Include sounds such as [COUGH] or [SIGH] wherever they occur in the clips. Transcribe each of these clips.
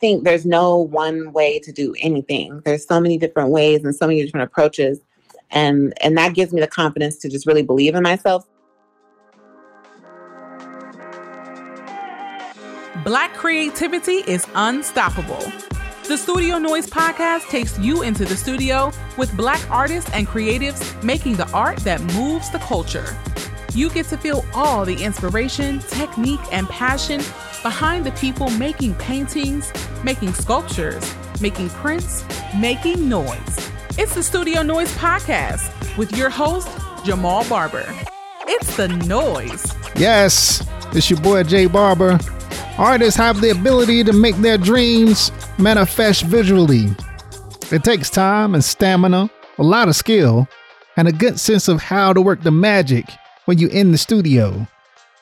think there's no one way to do anything. There's so many different ways and so many different approaches. And and that gives me the confidence to just really believe in myself. Black creativity is unstoppable. The Studio Noise podcast takes you into the studio with Black artists and creatives making the art that moves the culture. You get to feel all the inspiration, technique, and passion behind the people making paintings, making sculptures, making prints, making noise. It's the Studio Noise podcast with your host, Jamal Barber. It's the noise. Yes, it's your boy Jay Barber. Artists have the ability to make their dreams manifest visually. It takes time and stamina, a lot of skill, and a good sense of how to work the magic when you're in the studio.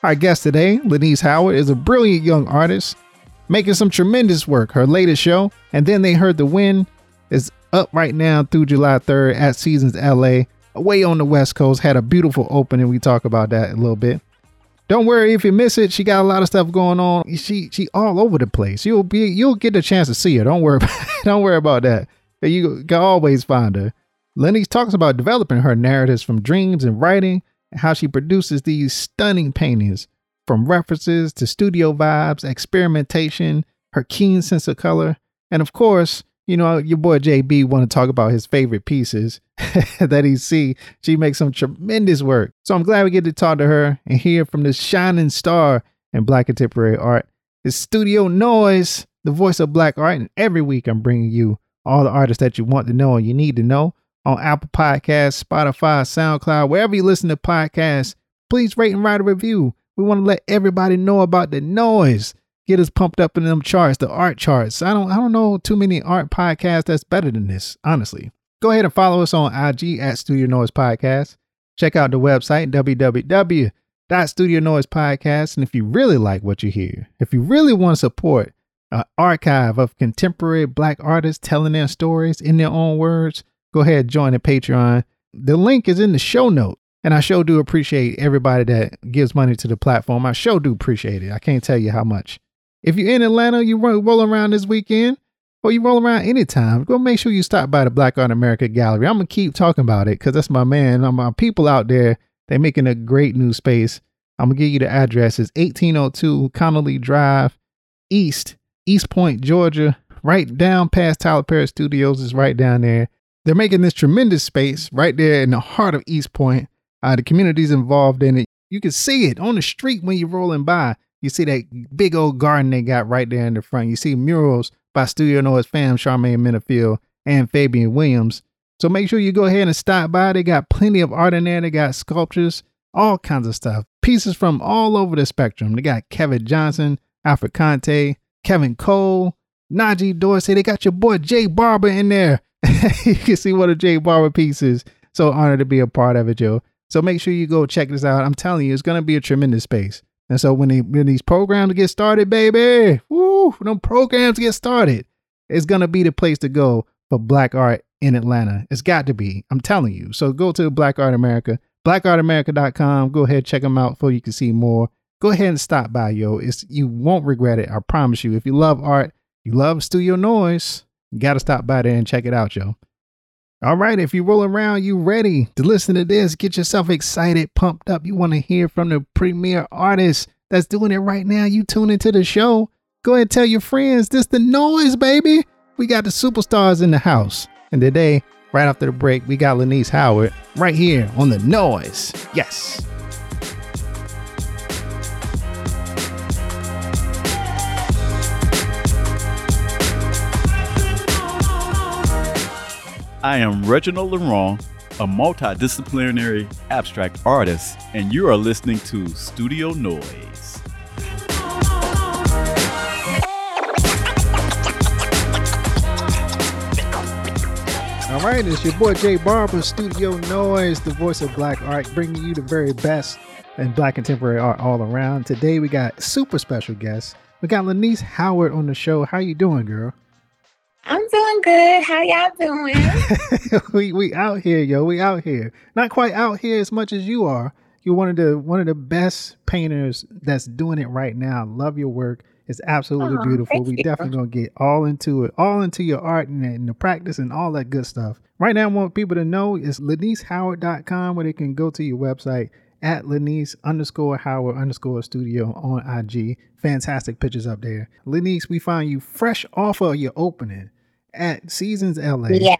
Our guest today, Lenise Howard, is a brilliant young artist making some tremendous work. Her latest show, And Then They Heard the Wind, is up right now through July 3rd at Seasons LA, away on the West Coast. Had a beautiful opening. We talk about that a little bit. Don't worry if you miss it. She got a lot of stuff going on. She she all over the place. You'll be you'll get a chance to see her. Don't worry about, [LAUGHS] don't worry about that. You can always find her. Lenny talks about developing her narratives from dreams and writing how she produces these stunning paintings from references to studio vibes, experimentation, her keen sense of color, and of course, you know, your boy JB want to talk about his favorite pieces [LAUGHS] that he see. She makes some tremendous work. So I'm glad we get to talk to her and hear from this shining star in Black contemporary art. It's Studio Noise, the voice of Black art. And every week I'm bringing you all the artists that you want to know and you need to know on Apple Podcasts, Spotify, SoundCloud, wherever you listen to podcasts. Please rate and write a review. We want to let everybody know about the noise get us pumped up in them charts, the art charts. I don't I don't know too many art podcasts that's better than this, honestly. Go ahead and follow us on IG at Studio Noise Podcast. Check out the website www.studionoisepodcast. And if you really like what you hear, if you really want to support an archive of contemporary black artists telling their stories in their own words, go ahead join the Patreon. The link is in the show note. And I sure do appreciate everybody that gives money to the platform. I sure do appreciate it. I can't tell you how much. If you're in Atlanta, you roll around this weekend, or you roll around anytime, go make sure you stop by the Black Art America Gallery. I'm gonna keep talking about it because that's my man. I'm my people out there. They're making a great new space. I'm gonna give you the address. It's 1802 Connally Drive, East, East Point, Georgia. Right down past Tyler Perry Studios is right down there. They're making this tremendous space right there in the heart of East Point. Uh, the community's involved in it. You can see it on the street when you're rolling by. You see that big old garden they got right there in the front. You see murals by Studio Noise fam Charmaine Minniefield and Fabian Williams. So make sure you go ahead and stop by. They got plenty of art in there. They got sculptures, all kinds of stuff. Pieces from all over the spectrum. They got Kevin Johnson, Alfred Conteh, Kevin Cole, Najee Dorsey. They got your boy Jay Barber in there. [LAUGHS] you can see what a Jay Barber piece is. So honored to be a part of it, Joe. So make sure you go check this out. I'm telling you, it's going to be a tremendous space. And so when, they, when these programs get started, baby, woo, when them programs get started, it's gonna be the place to go for black art in Atlanta. It's got to be. I'm telling you. So go to Black Art America, blackartamerica.com. Go ahead, check them out so you can see more. Go ahead and stop by, yo. It's you won't regret it. I promise you. If you love art, you love studio noise, you gotta stop by there and check it out, yo. All right, if you roll around, you ready to listen to this, get yourself excited, pumped up. You want to hear from the premier artist that's doing it right now. You tune into the show. Go ahead and tell your friends this the noise, baby. We got the superstars in the house. And today, right after the break, we got Lenise Howard right here on the noise. Yes. I am Reginald Laurent, a multidisciplinary abstract artist, and you are listening to Studio Noise. All right, it's your boy Jay Barber, Studio Noise, the voice of black art, bringing you the very best in black contemporary art all around. Today we got super special guests. We got Lenise Howard on the show. How you doing, girl? I'm doing good. How y'all doing? [LAUGHS] we we out here, yo. We out here. Not quite out here as much as you are. You're one of the one of the best painters that's doing it right now. Love your work. It's absolutely Aw, beautiful. We you. definitely gonna get all into it, all into your art and, and the practice and all that good stuff. Right now, I want people to know is LeniceHoward.com where they can go to your website at Lenice underscore Howard underscore studio on IG. Fantastic pictures up there. Lenice, we find you fresh off of your opening at Seasons LA. Yes.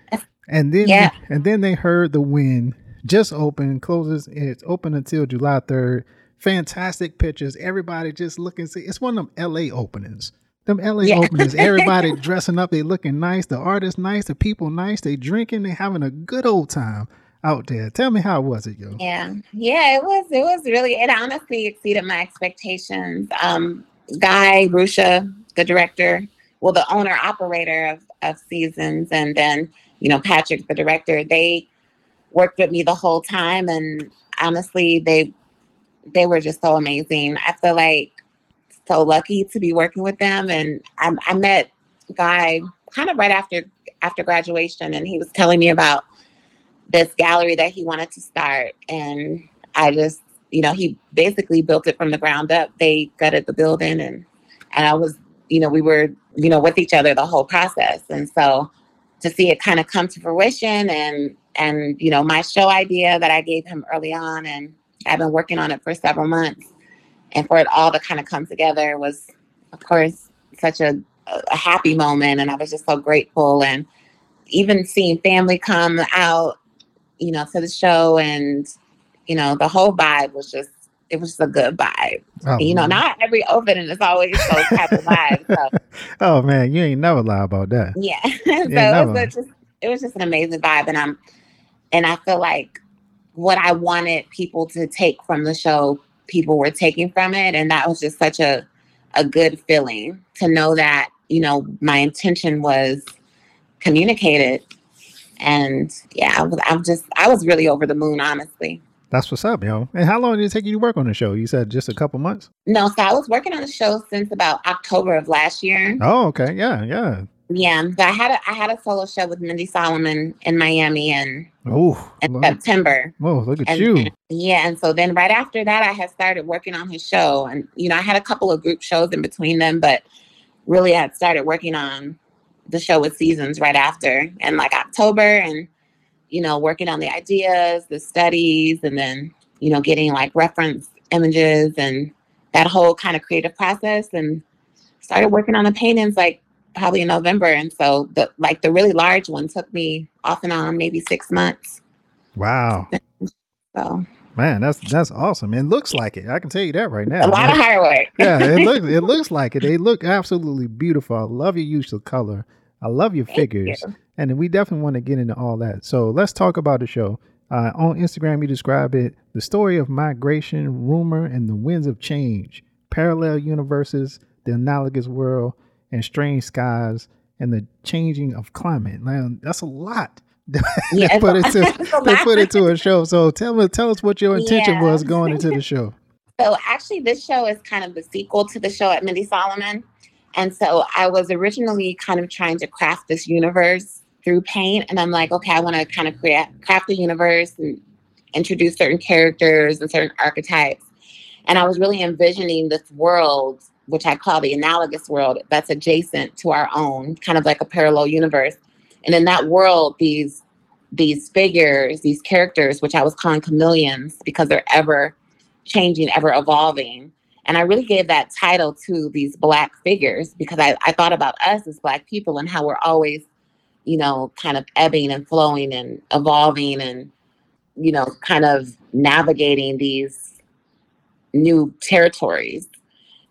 And then Yeah. and then they heard the win just open, closes it's open until July 3rd. Fantastic pictures. Everybody just looking see it's one of them LA openings. Them LA Yeah. openings, everybody [LAUGHS] dressing up, they looking nice, the artists nice, the people nice, they drinking, they having a good old time out there. Tell me how was it, yo? Yeah, yeah, it was. It was really. It honestly exceeded my expectations. Um, Guy Rusha, the director, well, the owner operator of of Seasons, and then you know Patrick, the director. They worked with me the whole time, and honestly, they they were just so amazing. I feel like so lucky to be working with them, and I, I met Guy kind of right after after graduation, and he was telling me about this gallery that he wanted to start. And I just, you know, he basically built it from the ground up. They gutted the building and and I was, you know, we were, you know, with each other the whole process. And so to see it kind of come to fruition and and you know, my show idea that I gave him early on and I've been working on it for several months. And for it all to kind of come together was of course such a a happy moment and I was just so grateful and even seeing family come out you know, to the show and, you know, the whole vibe was just, it was just a good vibe. Oh, you know, man. not every opening is always those type of vibes. So [LAUGHS] oh man, you ain't never lie about that. yeah. [LAUGHS] so it was just it was just an amazing vibe. And I'm and I feel like what I wanted people to take from the show, people were taking from it. And that was just such a a good feeling to know that, you know, my intention was communicated. And yeah, I was I'm just I was really over the moon, honestly. That's what's up, yo. And how long did it take you to work on the show? You said just a couple months? No, so I was working on the show since about October of last year. Oh, okay. Yeah, yeah. Yeah, but I had a I had a solo show with Mindy Solomon in Miami in, Oh, in September. oh, look at And you. then- yeah, and so then right after that, I had started working on his show, and you know, I had a couple of group shows in between them, but really, I had started working on the show with Seasons right after, and like October, and you know, working on the ideas, the studies, and then you know, getting like reference images and that whole kind of creative process, and started working on the paintings like probably in November, and so the like the really large one took me off and on maybe six months. Wow. So Man, that's that's awesome. It looks like it. I can tell you that right now. a lot of hard work. yeah, it looks [LAUGHS] it looks like it. They look absolutely beautiful. I love your use of color. I love your Thank figures. you. And we definitely want to get into all that. So let's talk about the show. Uh, on Instagram, you describe it the story of migration, rumor, and the winds of change, parallel universes, the analogous world, and strange skies, and the changing of climate. Now, that's a lot [LAUGHS] Yeah, to put it's a- into [LAUGHS] it's a to lot. put into a show. So tell me, tell us what your intention Yeah. was going into the show. [LAUGHS] So actually, this show is kind of the sequel to the show at Mindy Solomon. And so I was originally kind of trying to craft this universe through paint. And I'm like, okay, I want to kind of create craft the universe and introduce certain characters and certain archetypes. And I was really envisioning this world, which I call the analogous world, that's adjacent to our own, kind of like a parallel universe. And in that world, these these figures, these characters, which I was calling chameleons because they're ever changing, ever evolving. And I really gave that title to these Black figures because I, I thought about us as Black people and how we're always, you know, kind of ebbing and flowing and evolving and, you know, kind of navigating these new territories.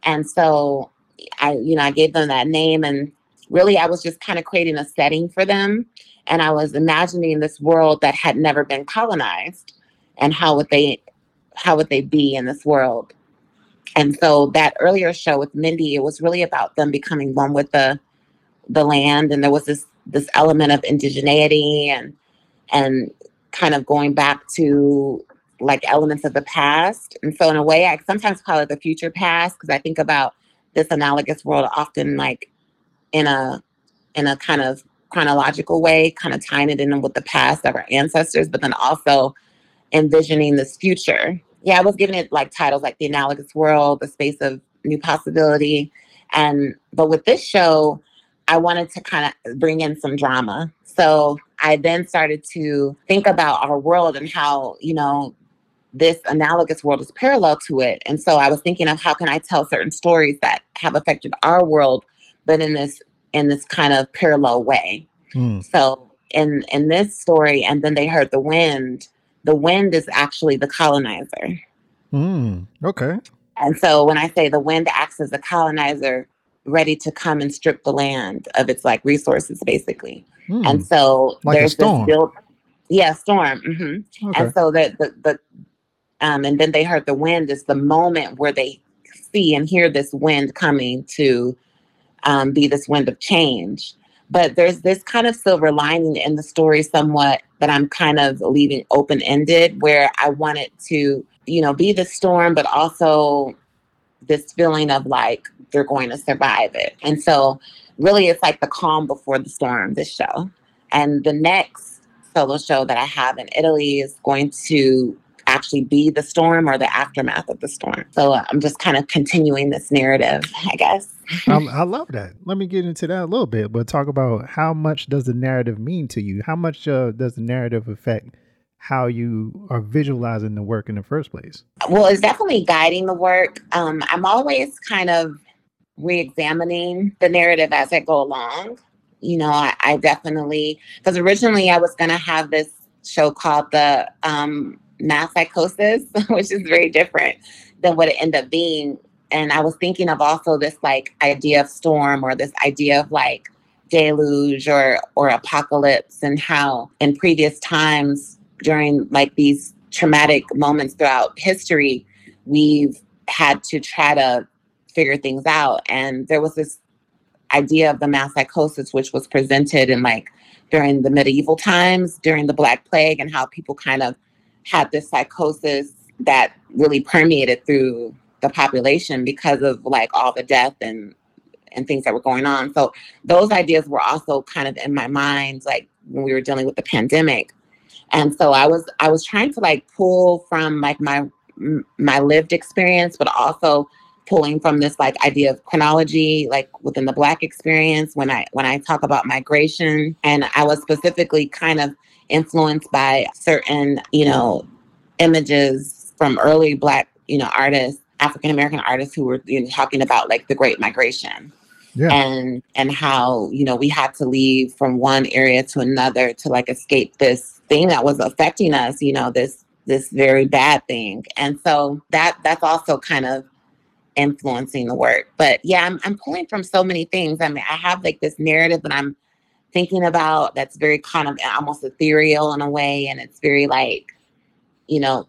And so I, you know, I gave them that name and really I was just kind of creating a setting for them. And I was imagining this world that had never been colonized and how would they how would they be in this world? And so that earlier show with Mindy, it was really about them becoming one with the the land, and there was this this element of indigeneity and and kind of going back to like elements of the past. And so in a way, I sometimes call it the future past because I think about this analogous world often like in a in a kind of chronological way, kind of tying it in with the past of our ancestors, but then also envisioning this future. Yeah, I was giving it like titles like the analogous world, the space of new possibility, And but with this show, I wanted to kind of bring in some drama. So I then started to think about our world and how, you know, this analogous world is parallel to it. And so I was thinking of how can I tell certain stories that have affected our world, but in this in this kind of parallel way. Mm. So in in this story, and then they heard the wind. The wind is actually the colonizer. Mm. Okay. And so when I say the wind acts as a colonizer, ready to come and strip the land of its like resources, basically. Mm. And so like there's this build, yeah, storm. Mm-hmm. Okay. And so the the, the um, and then they heard the wind is the moment where they see and hear this wind coming to um, be this wind of change. But there's this kind of silver lining in the story, somewhat that I'm kind of leaving open ended, where I want it to, you know, be the storm, but also this feeling of like they're going to survive it. And so, really, it's like the calm before the storm, this show. And the next solo show that I have in Italy is going to actually be the storm or the aftermath of the storm. So uh, I'm just kind of continuing this narrative, I guess. I, [LAUGHS] I, love that. Let me get into that a little bit, but talk about how much does the narrative mean to you? How much uh, does the narrative affect how you are visualizing the work in the first place? Well, it's definitely guiding the work. Um, I'm always kind of re-examining the narrative as I go along. You know, I, I definitely because originally I was going to have this show called the um, mass psychosis, [LAUGHS] which is very different than what it ended up being. And I was thinking of also this like idea of storm or this idea of like deluge or or apocalypse and how in previous times during like these traumatic moments throughout history, we've had to try to figure things out. And there was this idea of the mass psychosis, which was presented in like during the medieval times, during the Black Plague, and how people kind of had this psychosis that really permeated through the population because of like all the death and and things that were going on. So those ideas were also kind of in my mind, like when we were dealing with the pandemic. And so I was I was trying to like pull from like my my lived experience, but also pulling from this like idea of chronology, like within the Black experience. When I when I talk about migration, and I was specifically kind of influenced by certain, you know, images from early Black, you know, artists, African American artists who were you know, talking about like the Great Migration. Yeah. And and how you know we had to leave from one area to another to like escape this thing that was affecting us, you know, this this very bad thing. And so that that's also kind of influencing the work. But yeah, I'm I'm pulling from so many things. I mean, I have like this narrative that I'm thinking about that's very kind of almost ethereal in a way and it's very like you know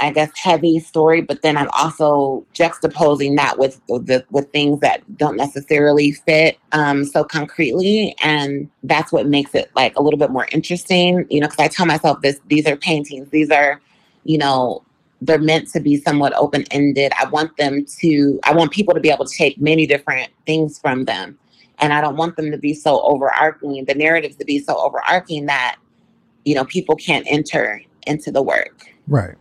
i guess heavy story but then i'm also juxtaposing that with the with things that don't necessarily fit um so concretely and that's what makes it like a little bit more interesting you know because i tell myself this these are paintings these are you know they're meant to be somewhat open ended i want them to i want people to be able to take many different things from them and I don't want them to be so overarching, the narratives to be so overarching that, you know, people can't enter into the work. Right.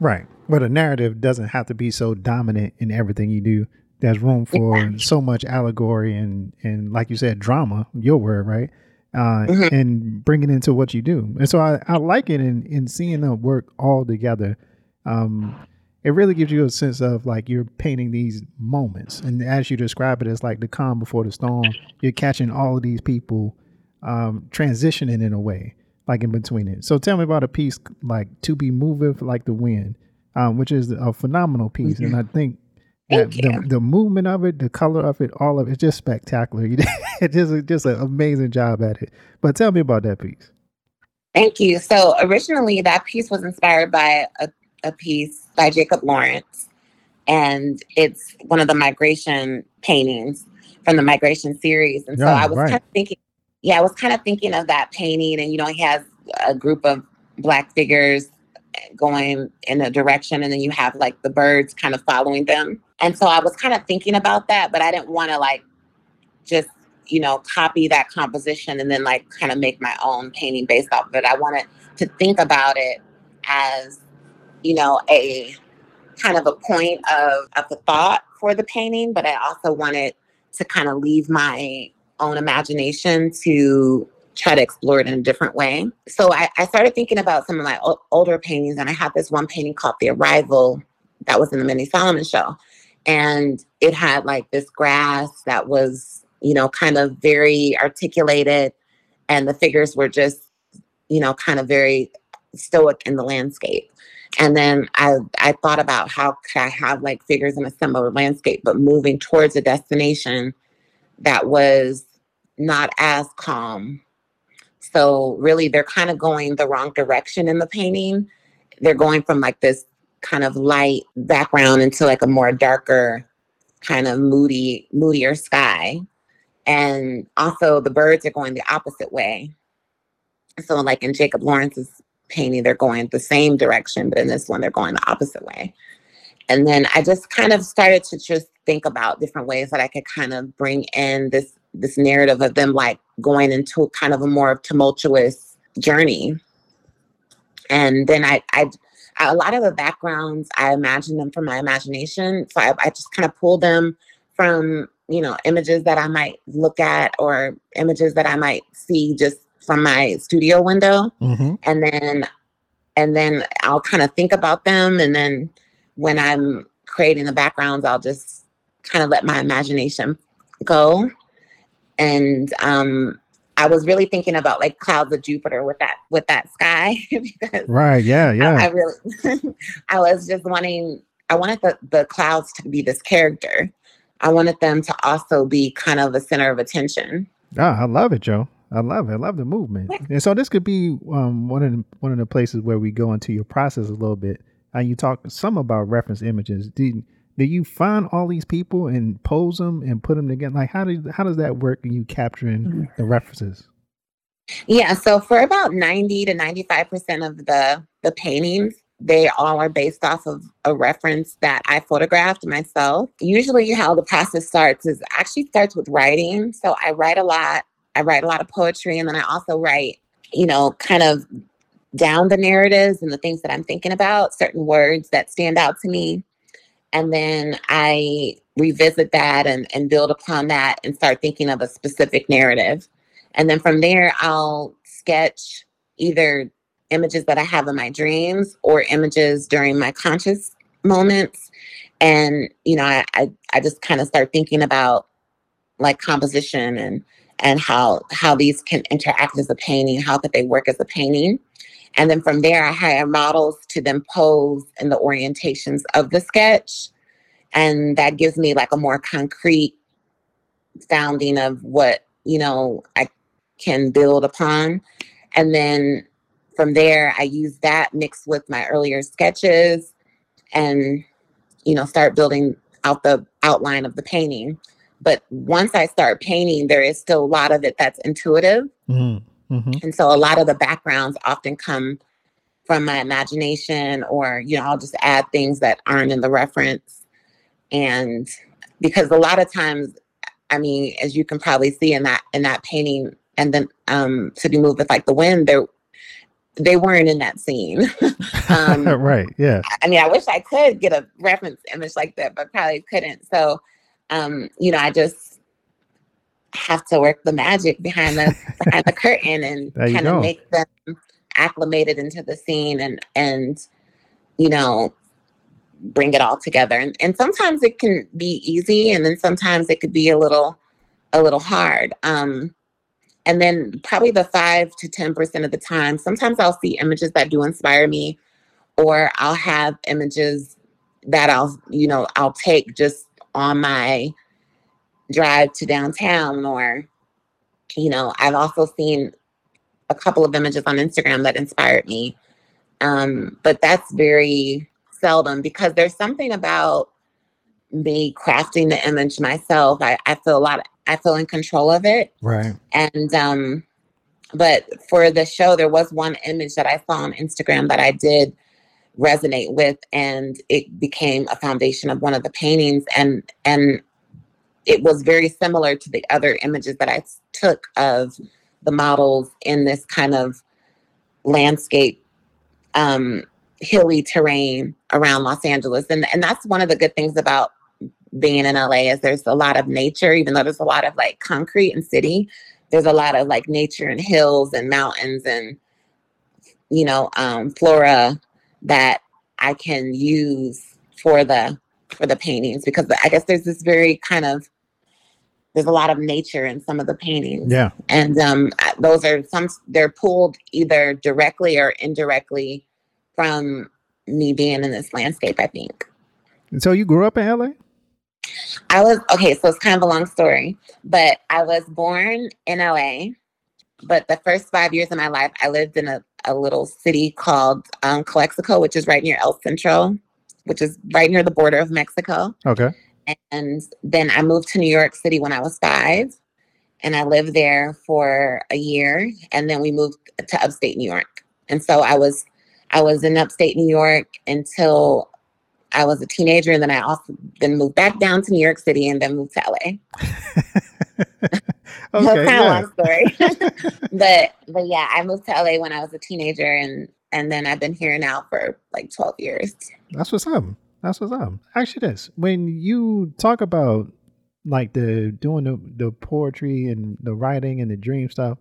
Right. But a narrative doesn't have to be so dominant in everything you do. There's room for so much allegory and, and like you said, drama, your word, right? Uh, mm-hmm. and bring it into what you do. And so I, I like it in, in seeing them work all together. Um, it really gives you a sense of like you're painting these moments. And as you describe it as like the calm before the storm. You're catching all of these people um, transitioning in a way like in between it. So tell me about a piece like to be moving like the wind um, which is a phenomenal piece. Mm-hmm. and i think that the, the movement of it the color of it all of it, it's just spectacular. [LAUGHS] It's just, just an amazing job at it. But tell me about that piece. Thank you. So originally, that piece was inspired by a a piece by Jacob Lawrence, and it's one of the migration paintings from the migration series. And so I was right. kind of thinking, yeah, I was kind of thinking of that painting, and you know, he has a group of black figures going in a direction, and then you have like the birds kind of following them. And so I was kind of thinking about that, but I didn't want to like just you know copy that composition and then like kind of make my own painting based off of it. I wanted to think about it as you know, a kind of a point of, of the thought for the painting, but I also wanted to kind of leave my own imagination to try to explore it in a different way. So I, I started thinking about some of my o- older paintings, and I had this one painting called The Arrival that was in the Mindy Solomon show. And it had like this grass that was, you know, kind of very articulated, and the figures were just, you know, kind of very stoic in the landscape. And then I I thought about how could I have like figures in a similar landscape, but moving towards a destination that was not as calm. So really they're kind of going the wrong direction in the painting. They're going from like this kind of light background into like a more darker, kind of moody, moodier sky. And also the birds are going the opposite way. So like in Jacob Lawrence's painting, they're going the same direction, but in this one, they're going the opposite way. And then I just kind of started to just think about different ways that I could kind of bring in this this narrative of them like going into kind of a more tumultuous journey. And then I, I, a lot of the backgrounds, I imagine them from my imagination. So I, I just kind of pull them from, you know, images that I might look at or images that I might see just from my studio window. Mm-hmm. And then, and then I'll kind of think about them. And then when I'm creating the backgrounds, I'll just kind of let my imagination go. And um, I was really thinking about like clouds of Jupiter with that with that sky [LAUGHS] because Right. Yeah. Yeah. I, I really [LAUGHS] I was just wanting I wanted the, the clouds to be this character. I wanted them to also be kind of a center of attention. Oh, I love it, Joe. I love it. I love the movement. And so this could be um, one of the, one of the places where we go into your process a little bit. And you talk some about reference images. Do do you find all these people and pose them and put them together? Like how do how does that work? When you capturing Mm-hmm. the references? Yeah, so for about 90 to 95% of the the paintings, they all are based off of a reference that I photographed myself. Usually how the process starts is actually starts with writing. So I write a lot. I write a lot of poetry and then I also write, you know, kind of down the narratives and the things that I'm thinking about, certain words that stand out to me. And then I revisit that and, and build upon that and start thinking of a specific narrative. And then from there, I'll sketch either images that I have in my dreams or images during my conscious moments. And, you know, I, I, I just kind of start thinking about like composition and and how how these can interact as a painting, how could they work as a painting. And then from there, I hire models to then pose in the orientations of the sketch. And that gives me like a more concrete founding of what, you know, I can build upon. And then from there, I use that mixed with my earlier sketches and, you know, start building out the outline of the painting. But once I start painting, there is still a lot of it that's intuitive. Mm-hmm. Mm-hmm. And so a lot of the backgrounds often come from my imagination, or, you know, I'll just add things that aren't in the reference. And because a lot of times, I mean, as you can probably see in that in that painting, and then um to be moved with like the wind, they they weren't in that scene. [LAUGHS] um, right. Yeah. I mean, I wish I could get a reference image like that, but probably couldn't. So, um, you know, I just have to work the magic behind the behind the curtain and [LAUGHS] kind of make them acclimated into the scene and and you know bring it all together. And and sometimes it can be easy, and then sometimes it could be a little a little hard. Um, and then probably the five to ten percent of the time, sometimes I'll see images that do inspire me, or I'll have images that I'll you know I'll take just on my drive to downtown, or you know I've also seen a couple of images on Instagram that inspired me, um, but that's very seldom because there's something about me crafting the image myself. I, I feel a lot. I feel in control of it. Right. And um, but for the show, there was one image that I saw on Instagram that I did resonate with, and it became a foundation of one of the paintings. And and it was very similar to the other images that I took of the models in this kind of landscape um, hilly terrain around Los Angeles. And and that's one of the good things about being in LA is there's a lot of nature, even though there's a lot of like concrete and city, there's a lot of like nature and hills and mountains and you know, um, flora that I can use for the for the paintings because I guess there's this very kind of there's a lot of nature in some of the paintings. Yeah. And um, those are some they're pulled either directly or indirectly from me being in this landscape, I think. And so you grew up in LA? I was okay, so it's kind of a long story, but I was born in LA. But the first five years of my life, I lived in a, a little city called um, Calexico, which is right near El Centro, which is right near the border of Mexico. Okay. And then I moved to New York City when I was five, and I lived there for a year. And then we moved to upstate New York. And so I was, I was in upstate New York until I was a teenager, and then I also then moved back down to New York City, and then moved to LA. [LAUGHS] [LAUGHS] okay. That's kind yeah. of long story, [LAUGHS] [LAUGHS] but but yeah, I moved to LA when I was a teenager, and and then I've been here now for like twelve years. That's what's up. That's what's up. Actually, this when you talk about like the doing the the poetry and the writing and the dream stuff,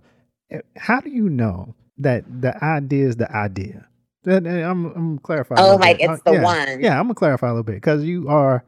eh, how do you know that the idea is the idea? That I'm I'm clarifying. Oh, like bit. it's Uh, the yeah. one. Yeah, I'm gonna clarify a little bit because you are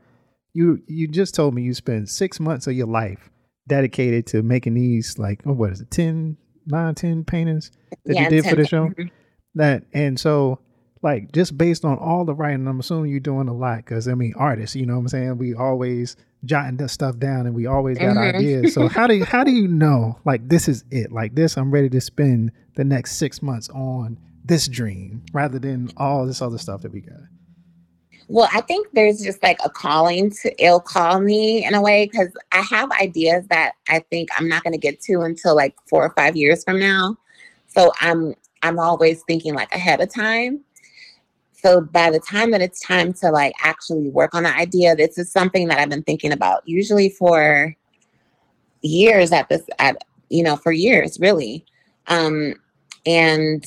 you you just told me you spent six months of your life dedicated to making these like oh, what is it 10 9 10 paintings that Yeah, you did for the show? Mhm. that and so like just based on all the writing i'm assuming you're doing a lot because i mean artists you know what i'm saying? We always jotting this stuff down and we always got Mhm. ideas. So how do you how do you know like this is it? Like this i'm ready to spend the next six months on this dream rather than all this other stuff that we got Well, I think there's just like a calling to it'll call me in a way because I have ideas that I think I'm not going to get to until like four or five years from now. So I'm I'm always thinking like ahead of time. So by the time that it's time to like actually work on the idea, this is something that I've been thinking about usually for years at this at you know for years really, um, and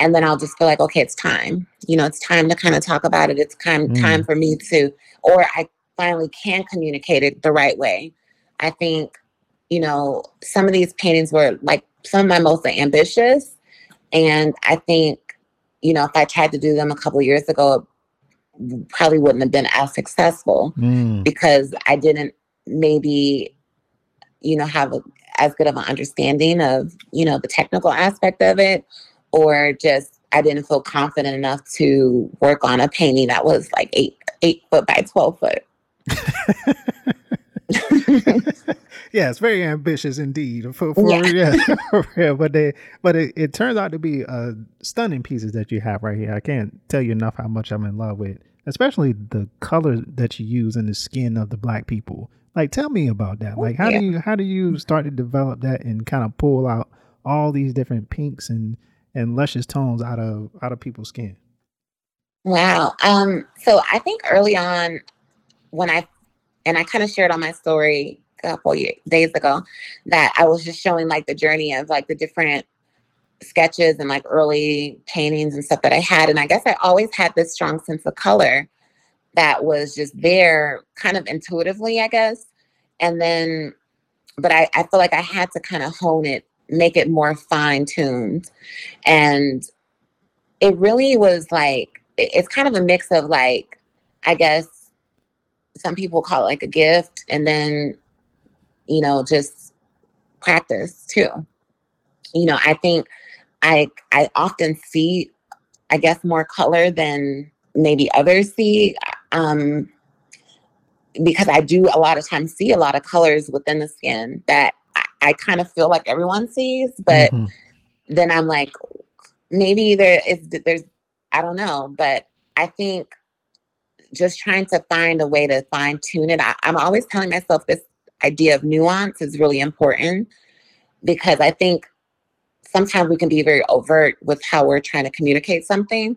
and then I'll just feel like okay, it's time. You know, it's time to kind of talk about it. It's time Mm. time for me to, or I finally can communicate it the right way. I think, you know, some of these paintings were like some of my most ambitious, and I think, you know, if I tried to do them a couple years ago, it probably wouldn't have been as successful Mm. because I didn't maybe, you know, have a, as good of an understanding of, you know, the technical aspect of it, or just I didn't feel confident enough to work on a painting that was like eight eight foot by twelve foot. [LAUGHS] yeah, it's very ambitious indeed. For, for Yeah. yeah, [LAUGHS] [LAUGHS] for real. But they, but it, it turns out to be uh, stunning pieces that you have right here. I can't tell you enough how much I'm in love with, especially the color that you use in the skin of the black people. Like, tell me about that. Like, how Yeah. do you how do you start to develop that and kind of pull out all these different pinks and and luscious tones out of out of people's skin? Wow. Um, so I think early on when I and I kind of shared on my story a couple ye- days ago that I was just showing like the journey of like the different sketches and like early paintings and stuff that I had. And I guess I always had this strong sense of color that was just there kind of intuitively, I guess. And then but I, I feel like I had to kind of hone it, make it more fine tuned. And it really was like it's kind of a mix of like i guess some people call it like a gift and then you know just practice too you know i think i i often see i guess more color than maybe others see um because i do a lot of times see a lot of colors within the skin that i, kind of feel like everyone sees but Mhm. then I'm like, maybe there is there's I don't know, but I think just trying to find a way to fine tune it. I, I'm always telling myself this idea of nuance is really important because I think sometimes we can be very overt with how we're trying to communicate something.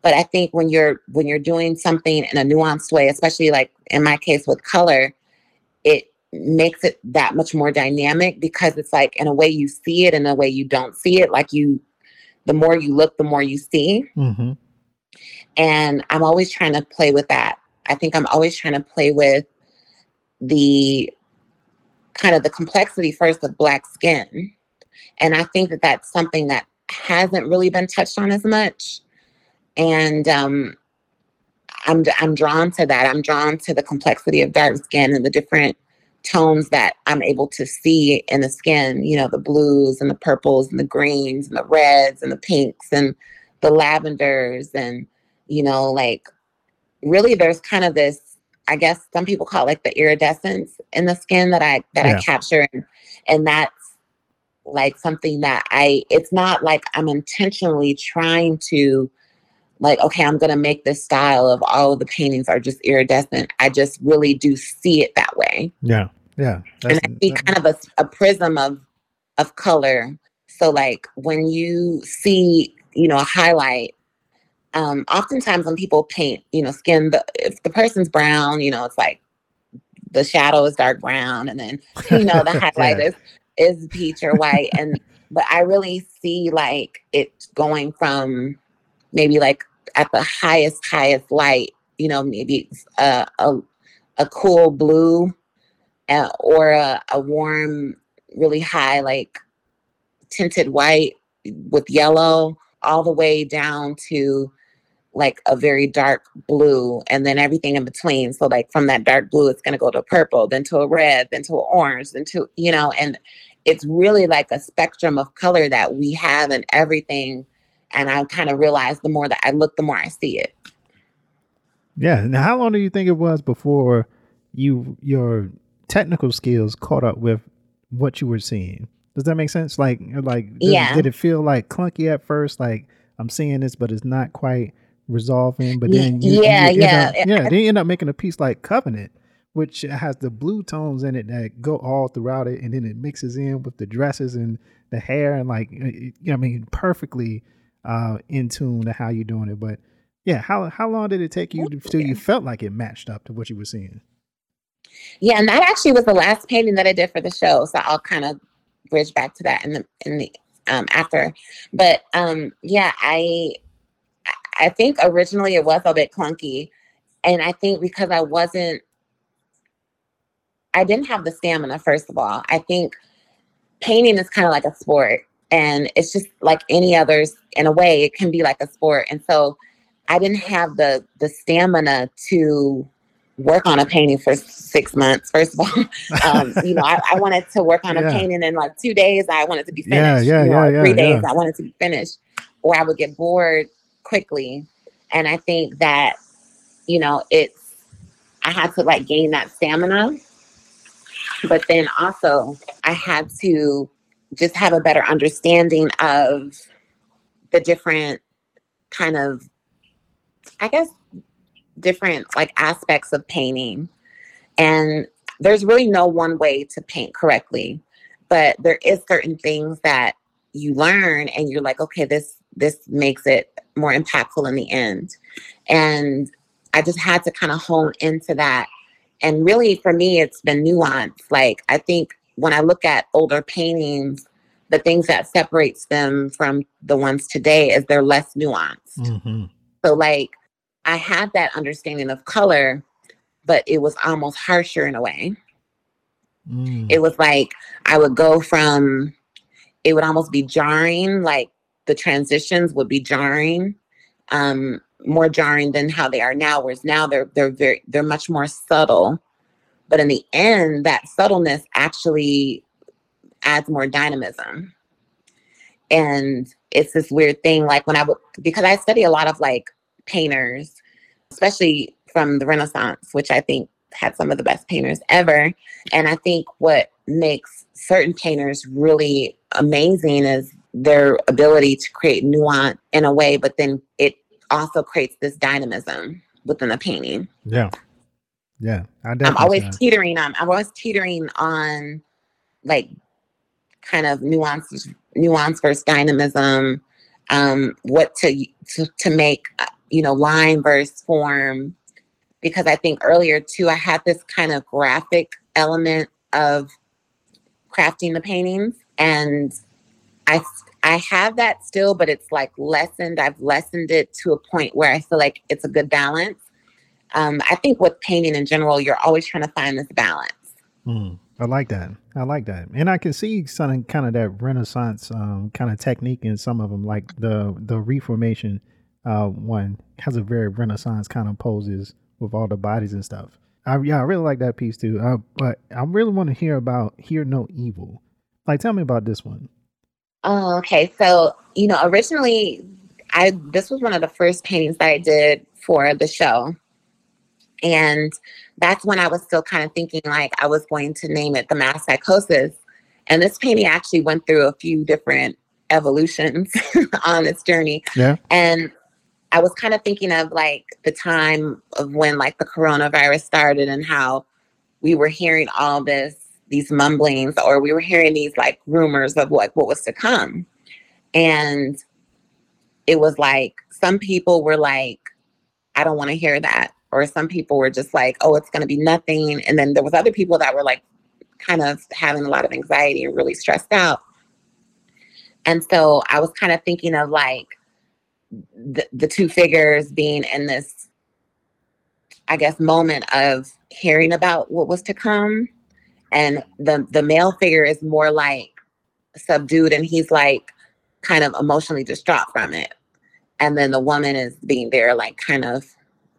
But I think when you're when you're doing something in a nuanced way, especially like in my case with color, it makes it that much more dynamic because it's like in a way you see it in a way you don't see it like you the more you look the more you see Mhm. And I'm always trying to play with that. I think I'm always trying to play with the kind of the complexity first of black skin. And I think that that's something that hasn't really been touched on as much. And um, I'm I'm drawn to that. I'm drawn to the complexity of dark skin and the different tones that I'm able to see in the skin, you know, the blues and the purples and the greens and the reds and the pinks and the lavenders and you know, like really there's kind of this I guess some people call it like the iridescence in the skin that I that yeah. I capture. And, and that's like something that I it's not like I'm intentionally trying to like okay i'm going to make this style of all of the paintings are just iridescent. I just really do see it that way. Yeah yeah and i see kind of a, a prism of of color so like when you see you know a highlight um oftentimes when people paint you know skin the if the person's brown you know it's like the shadow is dark brown and then you know the [LAUGHS] highlight yeah. is is peach or white and but i really see like it going from maybe like at the highest, highest light, you know, maybe a, a, a cool blue uh, or a, a warm, really high, like tinted white with yellow, all the way down to like a very dark blue and then everything in between. So like from that dark blue, it's gonna go to purple, then to a red, then to an orange, then to, you know, and it's really like a spectrum of color that we have in everything and I kind of realized the more that I look, the more I see it. Yeah. Now, how long do you think it was before you your technical skills caught up with what you were seeing? Does that make sense? Like, like, did, yeah. Did it feel like clunky at first? Like, I'm seeing this, but it's not quite resolving. But then, you, yeah, you yeah, up, yeah. Then you end up making a piece like Covenant, which has the blue tones in it that go all throughout it, and then it mixes in with the dresses and the hair, and like, you know, I mean, perfectly uh, in tune to how you're doing it. But yeah, how how long did it take you till you felt like it matched up to what you were seeing? Yeah, and that actually was the last painting that I did for the show. So I'll kind of bridge back to that in the in the um, after. But um, yeah, I I think originally it was a bit clunky, and I think because I wasn't, I didn't have the stamina. First of all, I think painting is kind of like a sport and it's just like any others in a way it can be like a sport and so i didn't have the the stamina to work on a painting for six months first of all. [LAUGHS] Um, you know I, I, wanted to work on yeah. a painting in like two days i wanted to be finished yeah yeah, you know, yeah, three yeah, days i wanted to be finished or i would get bored quickly. And i think that you know it's i had to like gain that stamina but then also i had to just have a better understanding of the different kind of i guess different like aspects of painting and there's really no one way to paint correctly but there is certain things that you learn and you're like okay this this makes it more impactful in the end and i just had to kind of hone into that and really for me it's been nuance like i think when I look at older paintings, the things that separates them from the ones today is they're less nuanced. Mm-hmm. So like I had that understanding of color, but it was almost harsher in a way. Mm. It was like I would go from it would almost be jarring, like the transitions would be jarring, um, more jarring than how they are now. Whereas now they're they're very they're much more subtle but in the end, that subtleness actually adds more dynamism. And it's this weird thing, like when I would, because I study a lot of like painters, especially from the Renaissance, which I think had some of the best painters ever. And I think what makes certain painters really amazing is their ability to create nuance in a way, but then it also creates this dynamism within the painting. Yeah. Yeah, I am always teetering on. I'm always teetering on, like, kind of nuance, nuance versus dynamism. Um, what to to to make, uh, you know, line versus form. Because I think earlier too, I had this kind of graphic element of crafting the paintings, and I I have that still, but it's like lessened. I've lessened it to a point where I feel like it's a good balance. Um, I think with painting in general, you're always trying to find this balance. Mm, I like that. I like that, and I can see some kind of that Renaissance um, kind of technique in some of them, like the the Reformation uh, one has a very Renaissance kind of poses with all the bodies and stuff. I, yeah, I really like that piece too. Uh, but I really want to hear about "Hear No Evil." Like, tell me about this one. Oh, okay. So you know, originally, I this was one of the first paintings that I did for the show, and that's when I was still kind of thinking like I was going to name it the mass psychosis. And this painting actually went through a few different evolutions [LAUGHS] on its journey. Yeah. And I was kind of thinking of like the time of when like the coronavirus started and how we were hearing all this, these mumblings, or we were hearing these like rumors of like what was to come. And it was like some people were like, I don't want to hear that or some people were just like, oh, it's going to be nothing. And then there was other people that were like kind of having a lot of anxiety and really stressed out. And so I was kind of thinking of like the, the two figures being in this, I guess, moment of hearing about what was to come. And the the male figure is more like subdued and he's like kind of emotionally distraught from it. And then the woman is being there like kind of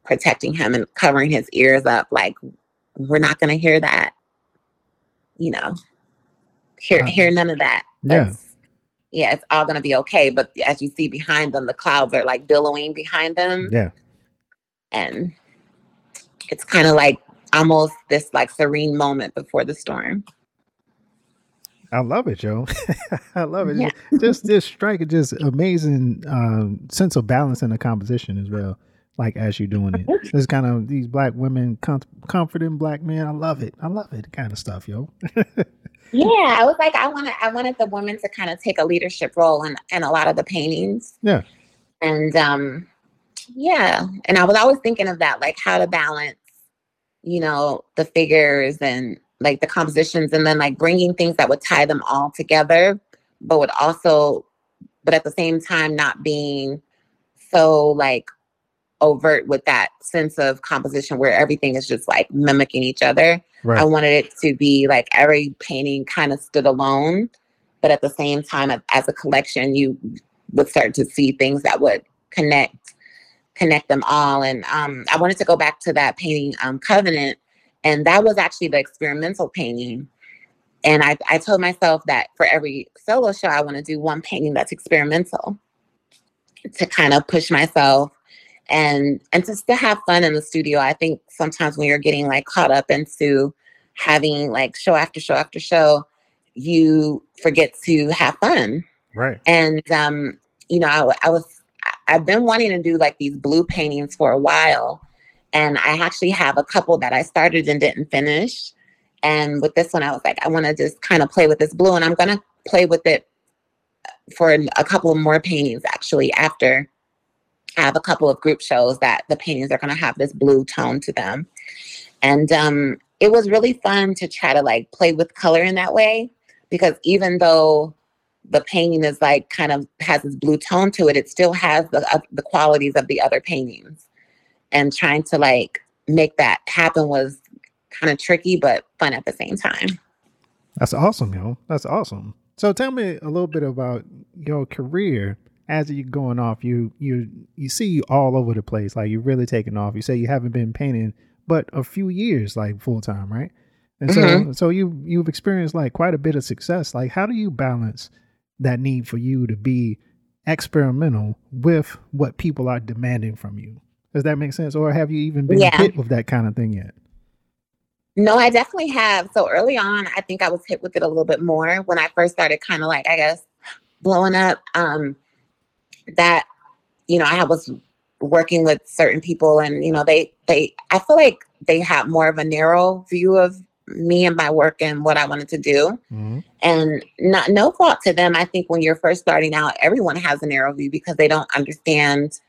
protecting him and covering his ears up like we're not going to hear that you know hear uh, hear none of that yeah yeah it's all going to be okay but as you see behind them the clouds are like billowing behind them yeah and it's kind of like almost this like serene moment before the storm I love it, Joe. [LAUGHS] I love it. Yeah. Just this strike, just amazing um, sense of balance in the composition as well like as you're doing it. It's kind of these black women com- comforting black men. I love it. I love it. Kind of stuff, yo. [LAUGHS] yeah, I was like, I wanted, I wanted the women to kind of take a leadership role in in a lot of the paintings. Yeah, and um, yeah, and I was always thinking of that, like how to balance, you know, the figures and like the compositions, and then like bringing things that would tie them all together, but would also, but at the same time, not being so like overt with that sense of composition where everything is just like mimicking each other. Right. I wanted it to be like every painting kind of stood alone, but at the same time, as a collection, you would start to see things that would connect connect them all. And um, I wanted to go back to that painting, um, Covenant, and that was actually the experimental painting. And I, I told myself that for every solo show, I want to do one painting that's experimental to kind of push myself and and just to have fun in the studio. I think sometimes when you're getting like caught up into having like show after show after show, you forget to have fun. Right. And um, you know, I, I was I've been wanting to do like these blue paintings for a while. And I actually have a couple that I started and didn't finish. And with this one, I was like, I want to just kind of play with this blue, and I'm gonna play with it for a couple more paintings actually after have a couple of group shows that the paintings are going to have this blue tone to them. And um, it was really fun to try to like play with color in that way because even though the painting is like kind of has this blue tone to it, it still has the uh, the qualities of the other paintings. And trying to like make that happen was kind of tricky but fun at the same time. That's awesome, yo. That's awesome. So tell me a little bit about your career as you're going off, you you you see you all over the place. Like you're really taking off. You say you haven't been painting but a few years, like full time, right? And mm-hmm. so so you you've experienced like quite a bit of success. Like how do you balance that need for you to be experimental with what people are demanding from you? Does that make sense? Or have you even been yeah. hit with that kind of thing yet? No, I definitely have. So early on, I think I was hit with it a little bit more when I first started kind of like, I guess, blowing up. Um, that you know i was working with certain people and you know they they i feel like they have more of a narrow view of me and my work and what i wanted to do. Mm-hmm. and not no fault to them. I think when you're first starting out everyone has a narrow view because they don't understand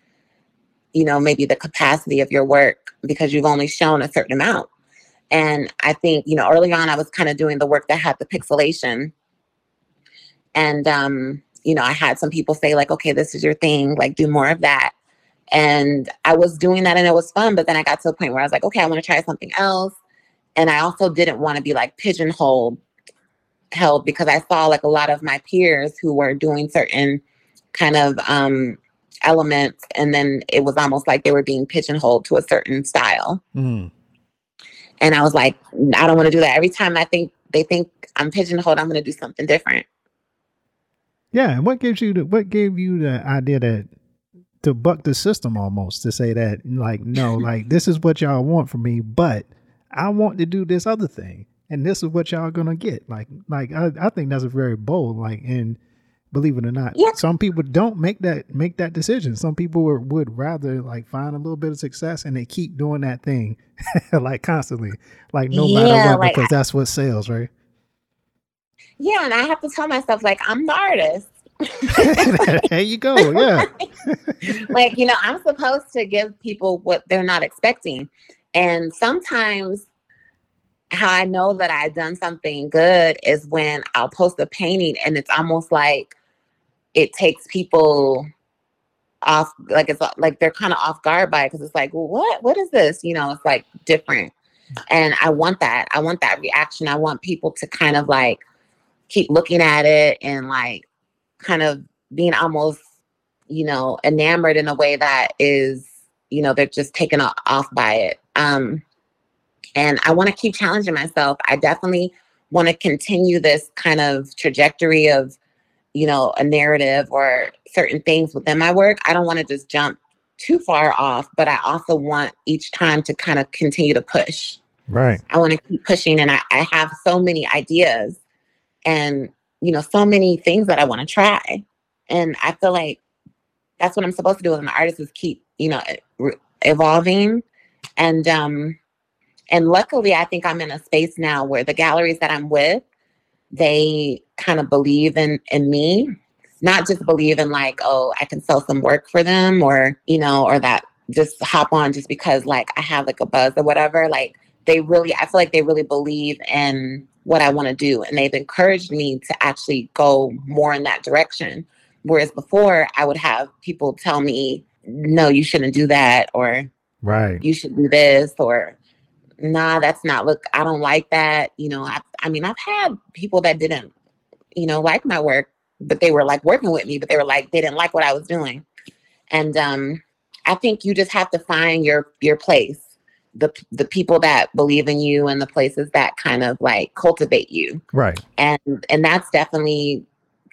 you know maybe the capacity of your work because you've only shown a certain amount. And i think you know early on i was kind of doing the work that had the pixelation. And um you know, I had some people say, like, okay, this is your thing, like, do more of that. And I was doing that and it was fun. But then I got to a point where I was like, okay, I want to try something else. And I also didn't want to be like pigeonholed held because I saw like a lot of my peers who were doing certain kind of um elements and then it was almost like they were being pigeonholed to a certain style. Mm. And I was like, I don't want to do that. Every time I think they think I'm pigeonholed, I'm going to do something different. Yeah, and what gives you the what gave you the idea that to buck the system almost to say that like no, [LAUGHS] like this is what y'all want from me, but I want to do this other thing, and this is what y'all gonna get. Like like I, I think that's a very bold like and believe it or not, some people don't make that make that decision. Some people would, would rather like find a little bit of success and they keep doing that thing [LAUGHS] like constantly, like no Yeah, matter what, like, because that's what sells, right? Yeah, and I have to tell myself like I'm the artist. [LAUGHS] there you go. Yeah. [LAUGHS] like, you know, I'm supposed to give people what they're not expecting. And sometimes how I know that I've done something good is when I'll post a painting and it's almost like it takes people off like it's like they're kind of off guard by it because it's like, well, what what is this? You know, it's like different. And I want that. I want that reaction. I want people to kind of like keep looking at it and like kind of being almost, you know, enamored in a way that is, you know, they're just taken off by it. Um, and I want to keep challenging myself. I definitely want to continue this kind of trajectory of, you know, a narrative or certain things within my work. I don't want to just jump too far off, but I also want each time to kind of continue to push. Right. I want to keep pushing and I, I have so many ideas and you know so many things that I want to try. And I feel like that's what I'm supposed to do as an artist is keep, you know, evolving. And um and luckily I think I'm in a space now where the galleries that I'm with, they kind of believe in in me. Not just believe in like, oh, I can sell some work for them or, you know, or that just hop on just because like I have like a buzz or whatever. Like they really i feel like they really believe in what i want to do and they've encouraged me to actually go more in that direction. Whereas before i would have people tell me no you shouldn't do that or Right. you should do this or nah that's not look i don't like that you know i, I mean i've had people that didn't you know like my work but they were like working with me but they were like they didn't like what i was doing. And um i think you just have to find your your place the the people that believe in you and the places that kind of like cultivate you. Right. and and that's definitely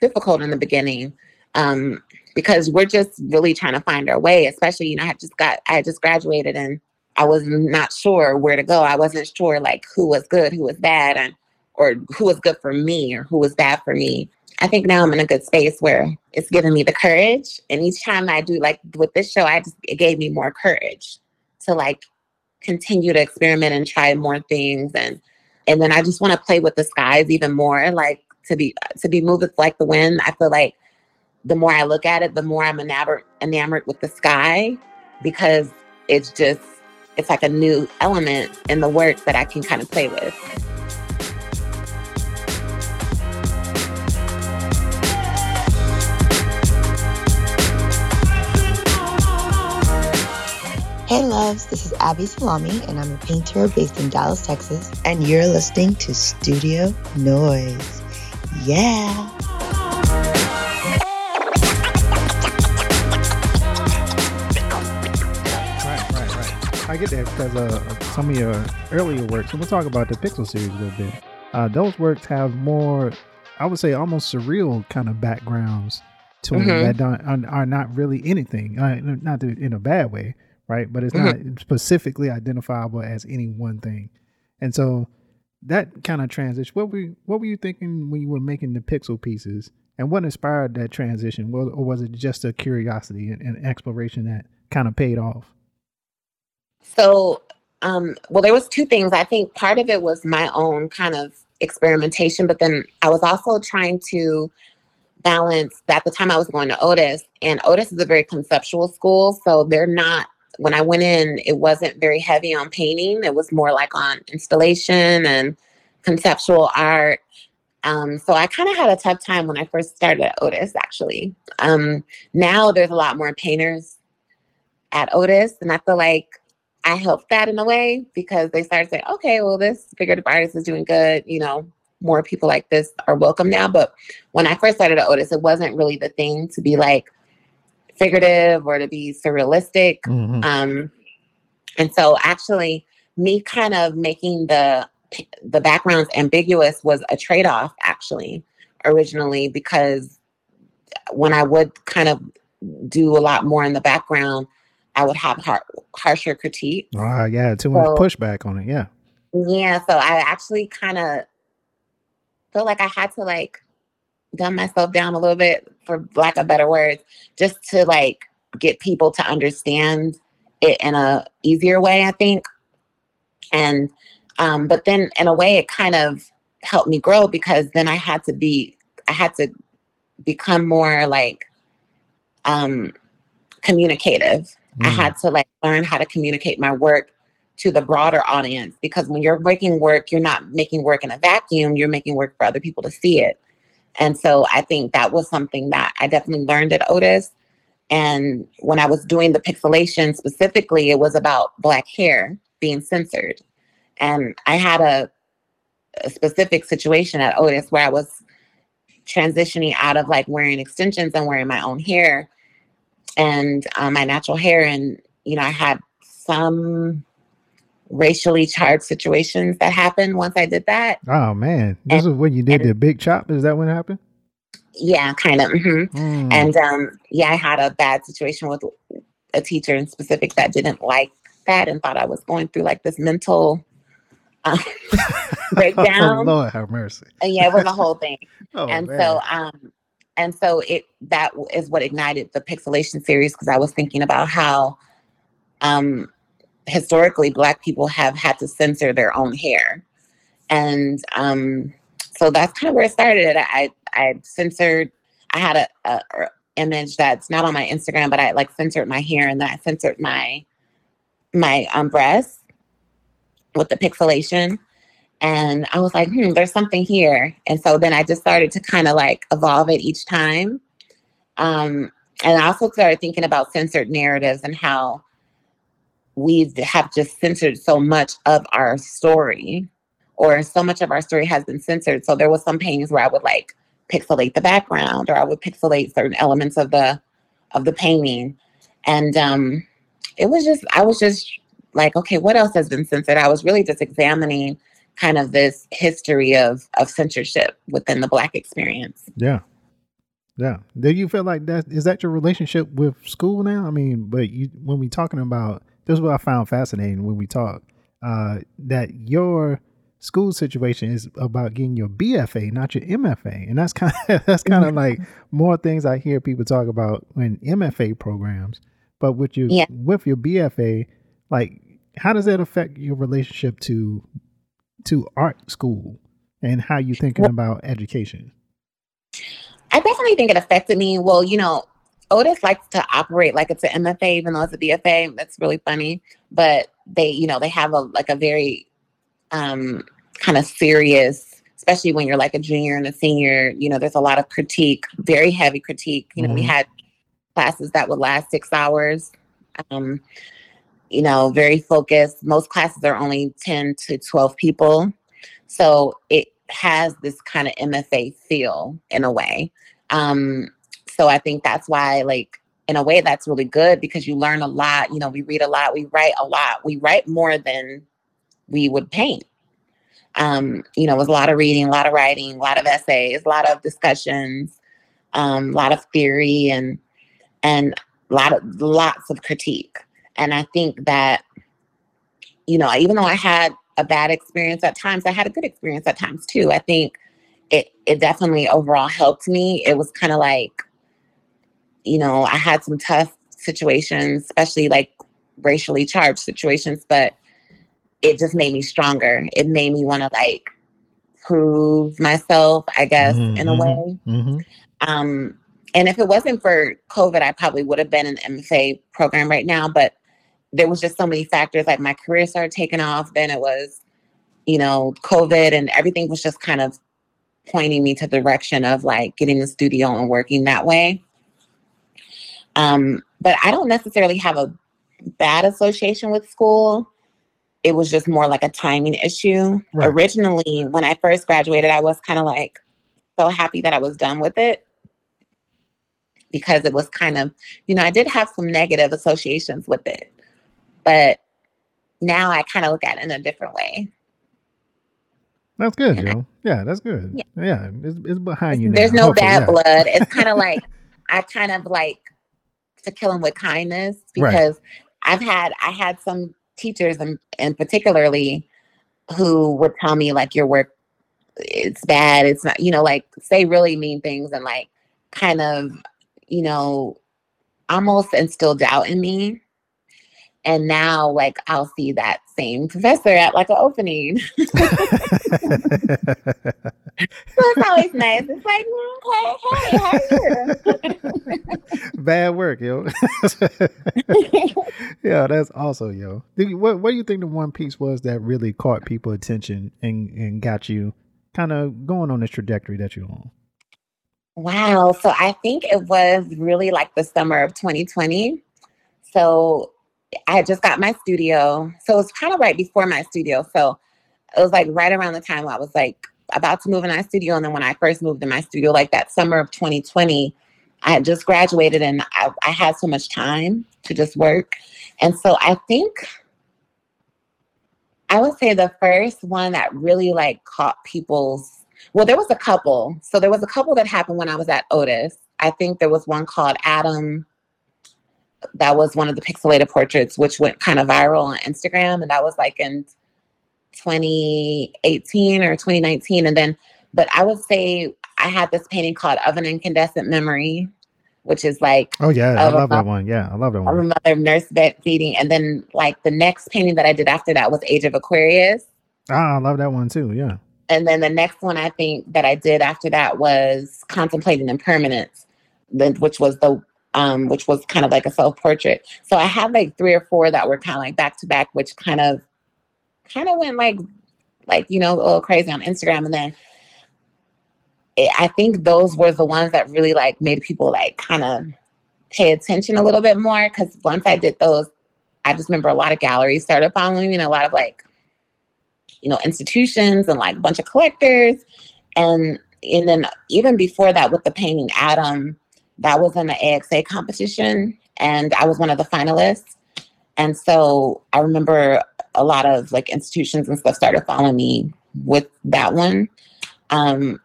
difficult in the beginning um because we're just really trying to find our way especially you know i just got i just graduated and i was not sure where to go. I wasn't sure like who was good who was bad and or who was good for me or who was bad for me. I think now i'm in a good space where it's giving me the courage. And each time i do like with this show i just it gave me more courage to like continue to experiment and try more things and and then I just want to play with the skies even more like to be to be moved like the wind I feel like the more I look at it the more I'm enamored enamored with the sky because it's just it's like a new element in the work that I can kind of play with. Hey loves, this is Abi Salami, and I'm a painter based in Dallas, Texas, and you're listening to Studio Noise. Yeah. Right, right, right. I get that because uh, some of your earlier works, and we'll talk about the Pixel series a little bit. Uh, those works have more, I would say, almost surreal kind of backgrounds to them Mhm. that don't, are, are not really anything. Uh, not to, in a bad way, right? But it's not specifically identifiable as any one thing. And so that kind of transition. What were you, what were you thinking when you were making the Pixel pieces, and what inspired that transition? Was, or was it just a curiosity and, and exploration that kind of paid off? So, um, well, there was two things. I think part of it was my own kind of experimentation, but then I was also trying to balance. At the time, I was going to Otis, and Otis is a very conceptual school, so they're not. When I went in, it wasn't very heavy on painting. It was more like on installation and conceptual art. Um, so I kind of had a tough time when I first started at Otis, actually. Um, now there's a lot more painters at Otis, and I feel like I helped that in a way because they started saying, okay, well, this figurative artist is doing good. You know, more people like this are welcome now. But when I first started at Otis, it wasn't really the thing to be like figurative or to be surrealistic. Mhm. Um, and so actually, me kind of making the the backgrounds ambiguous was a trade off actually originally because when I would kind of do a lot more in the background, I would have har- harsher critique. Ah, yeah, too much pushback on it. Yeah. Yeah, so I actually kind of feel like I had to like dumb myself down a little bit, for lack of better words, just to like get people to understand it in a easier way. I think, and um, but then in a way, it kind of helped me grow because then I had to be, I had to become more like um communicative. I Mm. had to like learn how to communicate my work to the broader audience because when you're making work, you're not making work in a vacuum, you're making work for other people to see it. And so I think that was something that I definitely learned at Otis. And when I was doing the pixelation specifically, it was about Black hair being censored. And I had a, a specific situation at Otis where I was transitioning out of like wearing extensions and wearing my own hair and um, my natural hair. And, you know, I had some racially charged situations that happened once I did that. Oh man, this is when you did and- the big chop. Is that when it happened? Yeah, kind of. hmm Mm. And um, yeah, I had a bad situation with a teacher in specific that didn't like that and thought I was going through like this mental uh, [LAUGHS] oh breakdown. Lord have mercy. and yeah, it was a whole thing. [LAUGHS] Oh, and man. so um and so it that is what ignited the pixelation series because i was thinking about how um historically black people have had to censor their own hair and um so that's kind of where it started i i censored i had a, a, a image that's not on my instagram but i like censored my hair and then i censored my my um breasts with the pixelation and I was like, hmm, there's something here. And so then I just started to kind of like evolve it each time. Um, and I also started thinking about censored narratives and how we have just censored so much of our story, or so much of our story has been censored. So there was some paintings where I would like pixelate the background, or I would pixelate certain elements of the of the painting, and um, it was just I was just like, okay, what else has been censored? I was really just examining kind of this history of of censorship within the black experience. Yeah. Yeah. Do you feel like that is that your relationship with school now? I mean, but you when we talking about this is what I found fascinating when we talk, uh, that your school situation is about getting your BFA, not your MFA. And that's kind of [LAUGHS] that's kind of like more things I hear people talk about in MFA programs. But with your Yeah. with your BFA, like how does that affect your relationship to to art school and how you thinking Well- about education? I definitely think it affected me. Well, you know, Otis likes to operate like it's an MFA, even though it's a BFA. That's really funny. But they, you know, they have a like a very um kind of serious, especially when you're like a junior and a senior, you know, there's a lot of critique, very heavy critique. You know, we Mhm. had classes that would last six hours. Um, you know, very focused. Most classes are only 10 to 12 people. So it has this kind of MFA feel in a way. Um, so I think that's why, like, in a way, that's really good because you learn a lot. You know, we read a lot, we write a lot, we write more than we would paint. Um, you know, it was a lot of reading, a lot of writing, a lot of essays, a lot of discussions, um, a lot of theory, and and a lot of lots of critique. And I think that, you know, even though I had a bad experience at times, I had a good experience at times too. I think it it definitely overall helped me. It was kind of like, you know, I had some tough situations, especially like racially charged situations, but it just made me stronger. It made me want to like prove myself, I guess, in a way. Mm-hmm. Um, and if it wasn't for COVID, I probably would have been in the MFA program right now. But there was just so many factors. Like my career started taking off. Then it was, you know, COVID, and everything was just kind of pointing me to the direction of like getting the studio and working that way. Um, but I don't necessarily have a bad association with school. It was just more like a timing issue. Right. Originally, when I first graduated, I was kind of like so happy that I was done with it because it was kind of, you know, I did have some negative associations with it. But now I kind of look at it in a different way. That's good, And I- Joe. Yeah, that's good. Yeah. Yeah, it's, it's behind you now. There's no hopefully, bad yeah. blood. It's kind of [LAUGHS] like I kind of like to kill them with kindness Right. because I've had I had some teachers and and particularly who would tell me like your work it's bad it's not you know like say really mean things and like kind of you know almost instill doubt in me and now like I'll see that same professor at like an opening [LAUGHS] so it's always nice it's like "Mm, okay, hey how are you [LAUGHS] Bad work, yo. [LAUGHS] yeah, that's also, yo. What What do you think the one piece was that really caught people attention and and got you kind of going on this trajectory that you're on? Wow. So I think it was really like the summer of 2020. So I had just got my studio. So it was kind of right before my studio. So it was like right around the time I was like about to move in my studio. And then when I first moved in my studio, like that summer of 2020, I had just graduated and I, I had so much time to just work. And so I think I would say the first one that really like caught people's well, there was a couple. So there was a couple that happened when I was at Otis. I think there was one called Adam. That was one of the pixelated portraits, which went kind of viral on Instagram. And that was like in 2018 or 2019. And then, but I would say I had this painting called Of an Incandescent Memory, which is like Oh yeah, I love that one. Yeah, I love that one. of a mother nurse bed feeding. And then like the next painting that I did after that was Age of Aquarius. Ah, I love that one too. Yeah. And then the next one I think that I did after that was contemplating impermanence, which was the um, which was kind of like a self portrait. So I had like three or four that were kind of like back to back, which kind of kind of went like like you know a little crazy on Instagram, and then it, I think those were the ones that really like made people like kind of pay attention a little bit more. Because once I did those, I just remember a lot of galleries started following me and a lot of like you know institutions and like a bunch of collectors. And and then even before that with the painting adam that was in the axa competition and i was one of the finalists. And so i remember a lot of like institutions and stuff started following me with that one. Um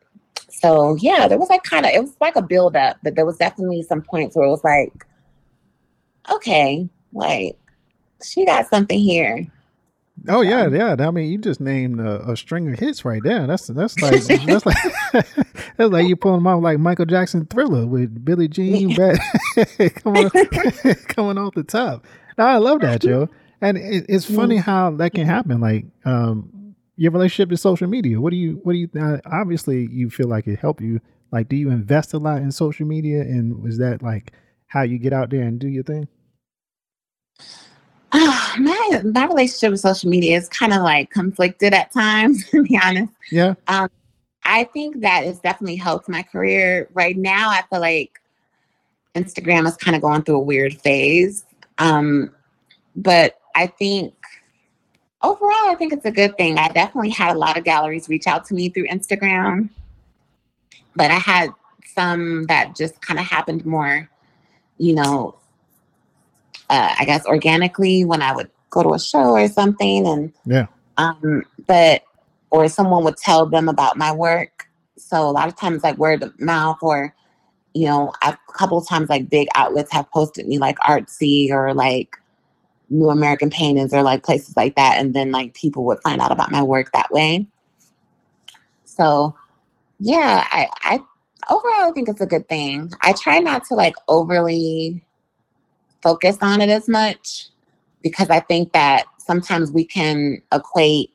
so yeah there was like kind of it was like a build up but there was definitely some points where it was like okay like she got something here Oh yeah, yeah. I mean, you just named a, a string of hits right there. That's that's like that's like [LAUGHS] that's like you pulling them out like Michael Jackson Thriller with Billie Jean [LAUGHS] back, [LAUGHS] coming coming off the top. No, I love that, Joe. And it, it's funny how that can happen. Like um, your relationship to social media. What do you what do you? Uh, obviously, you feel like it helped you. Like, do you invest a lot in social media? And was that like how you get out there and do your thing? [SIGHS] my my relationship with social media is kind of like conflicted at times, [LAUGHS] to be honest. Yeah. I think that it's definitely helped my career. Right now, I feel like Instagram is kind of going through a weird phase. Um, but I think overall, I think it's a good thing. I definitely had a lot of galleries reach out to me through Instagram, but I had some that just kind of happened more, you know, uh, I guess organically when I would go to a show or something. And Yeah. um, but or someone would tell them about my work. So a lot of times, like word of mouth, or you know, I've, a couple of times, like big outlets have posted me, like Artsy or like New American Paintings or like places like that, and then like people would find out about my work that way. So, yeah, I, I overall I think it's a good thing. I try not to like overly focus on it as much because I think that sometimes we can equate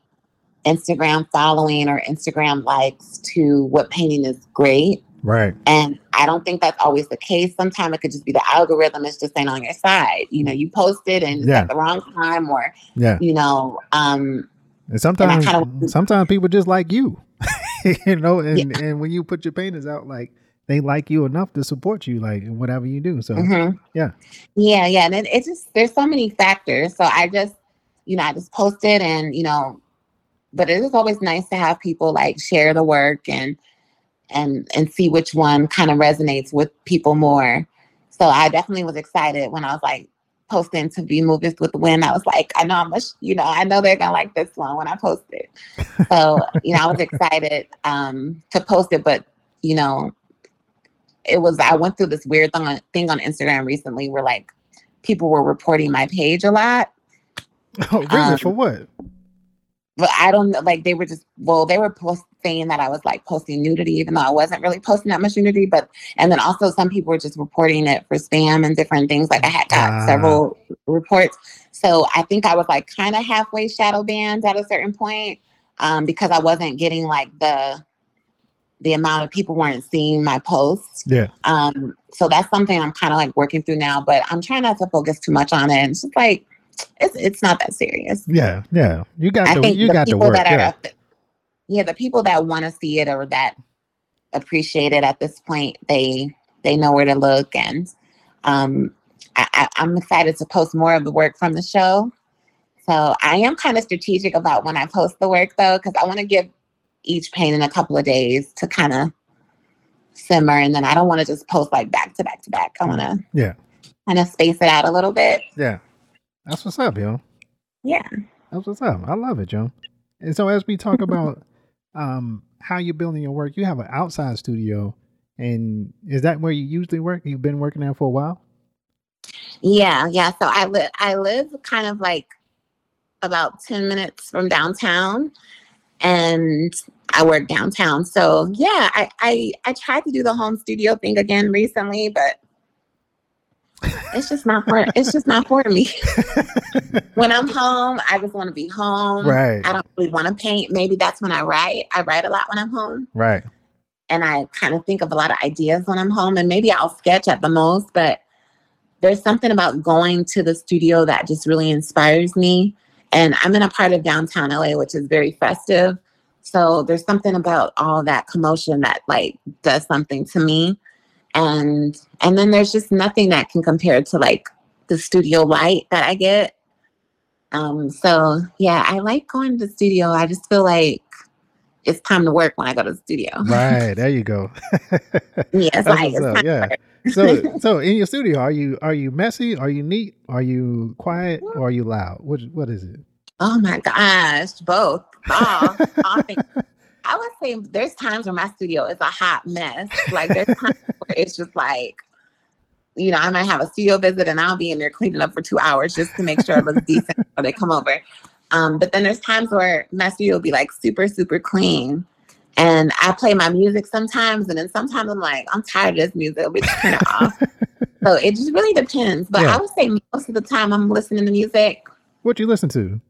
Instagram following or Instagram likes to what painting is great. Right. And I don't think that's always the case. Sometimes it could just be the algorithm is just ain't on your side. You know, you posted and it's Yeah. at the wrong time or, Yeah. you know, um, And sometimes, kinda- sometimes people just like you. [LAUGHS] you know, and yeah. and when you put your paintings out, like they like you enough to support you, like whatever you do. So mm-hmm. yeah, yeah, yeah, and it, it just there's so many factors. So I just, you know, I just posted, and you know, but it is always nice to have people like share the work and and and see which one kind of resonates with people more. So I definitely was excited when I was like posting to be movies with the wind. I was like, I know I'm a, you know, I know they're gonna like this one when I post it. So, you know, I was [LAUGHS] excited um to post it, but you know, it was I went through this weird thing on, thing on Instagram recently where like people were reporting my page a lot. Oh, really? Um, For what? But I don't know. Like they were just well, they were post saying that I was like posting nudity, even though I wasn't really posting that much nudity. But and then also some people were just reporting it for spam and different things. Like I had got uh. several reports. So I think I was like kind of halfway shadow banned at a certain point um, because I wasn't getting like the the amount of people weren't seeing my posts. Yeah. Um, so that's something I'm kind of like working through now, but I'm trying not to focus too much on it. It's just like it's it's not that serious. Yeah, yeah. You got I to you got to work. That yeah. Are, yeah, the people that want to see it or that appreciate it at this point, they they know where to look, and um, I, I'm excited to post more of the work from the show. So I am kind of strategic about when I post the work though, because I want to give each painting a couple of days to kind of simmer, and then I don't want to just post like back to back to back. I want to yeah kind of space it out a little bit. Yeah, that's what's up, yo. Yeah, that's what's up. I love it, Joe. And so as we talk about [LAUGHS] um, how you're building your work. You have an outside studio, and is that where you usually work? You've been working there for a while. Yeah, yeah. So I live I live kind of like about ten minutes from downtown, and I work downtown. So yeah, I I, I tried to do the home studio thing again recently, but it's just not for it's just not for me. [LAUGHS] when I'm home, I just want to be home. Right. I don't really want to paint. Maybe that's when I write. I write a lot when I'm home. Right. And I kind of think of a lot of ideas when I'm home and maybe I'll sketch at the most, but there's something about going to the studio that just really inspires me. And I'm in a part of downtown LA which is very festive. So there's something about all that commotion that like does something to me and and then there's just nothing that can compare to like the studio light that I get. Um, so yeah, I like going to the studio. I just feel like it's time to work when I go to the studio. Right there, you go. [LAUGHS] yeah, like, yeah. so [LAUGHS] so in your studio, are you are you messy? Are you neat? Are you quiet? Or are you loud? What what is it? Oh my gosh, both. All, [LAUGHS] all. I would say there's times where my studio is a hot mess. Like there's times [LAUGHS] where it's just like, you know, I might have a studio visit and I'll be in there cleaning up for two hours just to make sure it looks decent before they come over. Um, but then there's times where my studio will be like super, super clean. And I play my music sometimes, and then sometimes I'm like, I'm tired of this music. Let me turn it off. [LAUGHS] so it just really depends. But yeah. I would say most of the time I'm listening to music. What do you listen to?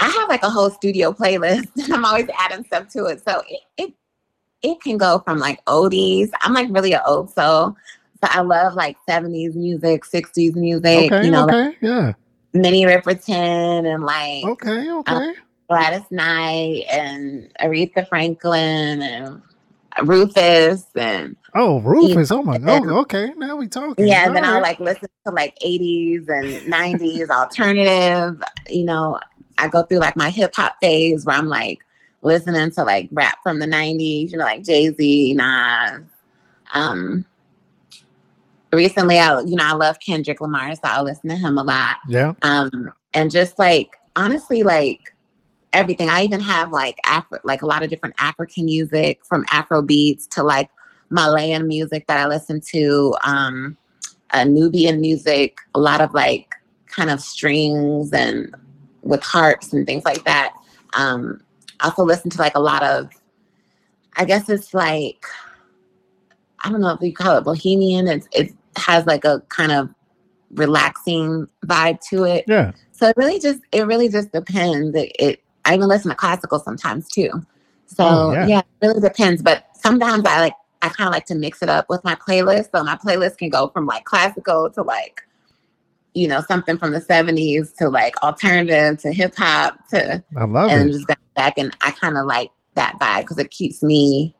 I have like a whole studio playlist [LAUGHS] and I'm always adding stuff to it. So it, it it can go from like oldies. I'm like really an old soul. So I love like 70s music, 60s music, okay, you know, okay, like yeah. Minnie Riperton and like Okay, okay. Um, Gladys Knight and Aretha Franklin and Rufus and Oh, Rufus. oh my god. Okay, now we talking. Yeah, and then right. I'll like listen to like 80s and 90s alternative, you know, I go through like my hip hop phase where I'm like listening to like rap from the 90s, you know, like Jay Z, Nas. Um, recently, I, you know, I love Kendrick Lamar, so I listen to him a lot. Yeah. Um, and just like, honestly, like everything. I even have like Afro, like a lot of different African music from Afro beats to like Malian music that I listen to, um, uh, Nubian music, a lot of like kind of strings and with harps and things like that. Um, I also listen to like a lot of, I guess it's like, I don't know if you call it bohemian. It's, it has like a kind of relaxing vibe to it. Yeah. So it really just, it really just depends. It, it I even listen to classical sometimes too. So oh, yeah. yeah, it really depends. But sometimes I like, I kind of like to mix it up with my playlist. So my playlist can go from like classical to like you know, something from the 70s to like alternative to hip hop to I love and it. just got back and I kind of like that vibe because it keeps me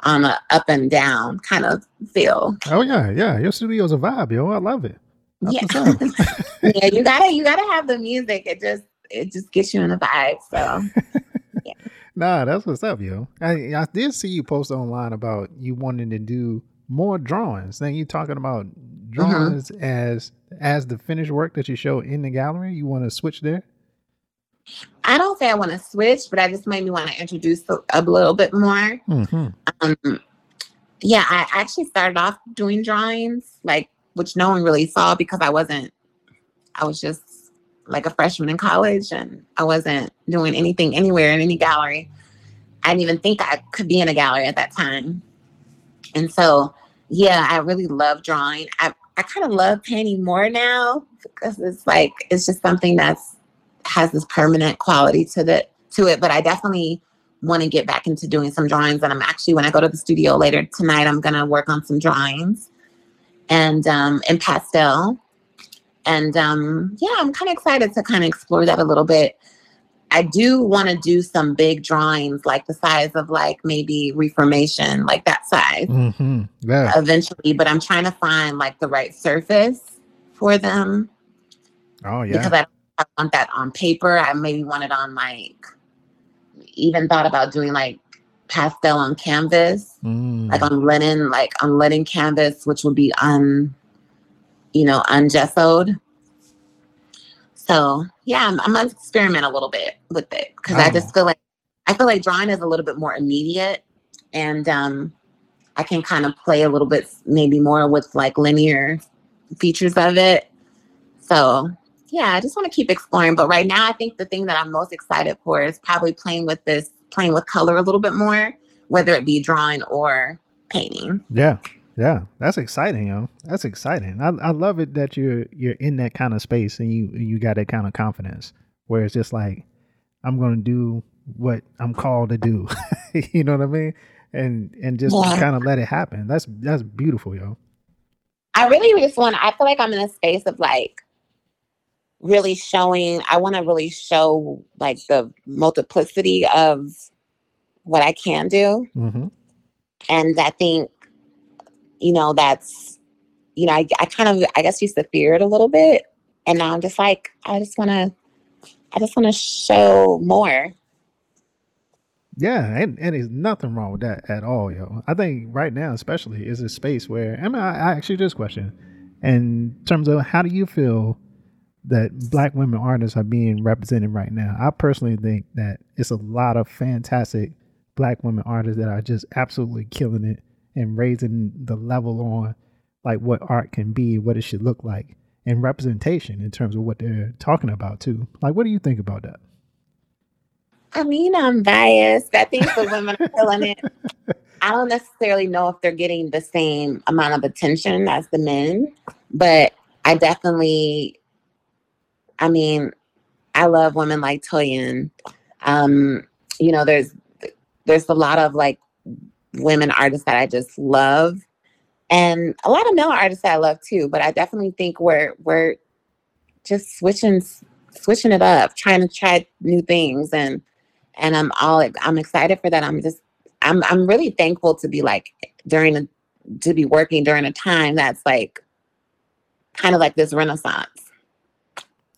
on a up and down kind of feel. Oh yeah, yeah. Your studio's a vibe, yo. I love it. That's yeah. [LAUGHS] yeah, you gotta you gotta have the music. It just it just gets you in the vibe. So [LAUGHS] yeah. Nah, that's what's up, yo. I, I did see you post online about you wanting to do more drawings. Then you talking about drawings as as the finished work that you show in the gallery. You want to switch there? I don't say I want to switch, but I just made me want to introduce a, a little bit more. Mm-hmm. Um, yeah, I actually started off doing drawings, like which no one really saw because I wasn't. I was just like a freshman in college, and I wasn't doing anything anywhere in any gallery. I didn't even think I could be in a gallery at that time. And so, yeah, I really love drawing. I I kind of love painting more now because it's like it's just something that's has this permanent quality to the to it. But I definitely want to get back into doing some drawings. And I'm actually when I go to the studio later tonight, I'm gonna work on some drawings and um in pastel. And um yeah, I'm kind of excited to kind of explore that a little bit. I do want to do some big drawings, like the size of like maybe Reformation, like that size Mm-hmm. Yeah. eventually, but I'm trying to find like the right surface for them Oh yeah. because I, I want that on paper. I maybe want it on like, even thought about doing like pastel on canvas, Mm. like on linen, like on linen canvas, which would be un, you know, ungessoed. So yeah, I'm, I'm gonna experiment a little bit with it because I Oh. just feel like I feel like drawing is a little bit more immediate, and um, I can kind of play a little bit maybe more with like linear features of it. So yeah, I just want to keep exploring. But right now, I think the thing that I'm most excited for is probably playing with this, playing with color a little bit more, whether it be drawing or painting. Yeah, yeah, that's exciting, yo. That's exciting. I, I love it that you're you're in that kind of space and you you got that kind of confidence where it's just like I'm gonna do what I'm called to do. [LAUGHS] you know what I mean? And and just Yeah. kind of let it happen. That's that's beautiful, yo. I really just want, I feel like I'm in a space of like really showing, I want to really show like the multiplicity of what I can do. Mm-hmm. And I think, you know, that's, you know, I, I kind of, I guess used to fear it a little bit. And now I'm just like, I just want to, I just want to show more. Yeah, and, and there's nothing wrong with that at all, yo. I think right now, especially, is a space where I mean, I, I you this question in terms of how do you feel that black women artists are being represented right now? I personally think that it's a lot of fantastic black women artists that are just absolutely killing it and raising the level on like what art can be, what it should look like, and representation in terms of what they're talking about too. Like, what do you think about that? I mean, I'm biased. I think the women are killing it. I don't necessarily know if they're getting the same amount of attention as the men, but I definitely, I mean, I love women like Toyin. Um, you know, there's there's a lot of like women artists that I just love, and a lot of male artists that I love too. But I definitely think we're we're just switching switching it up, trying to try new things and and I'm all I'm excited for that. I'm just I'm I'm really thankful to be like during a to be working during a time that's like kind of like this renaissance.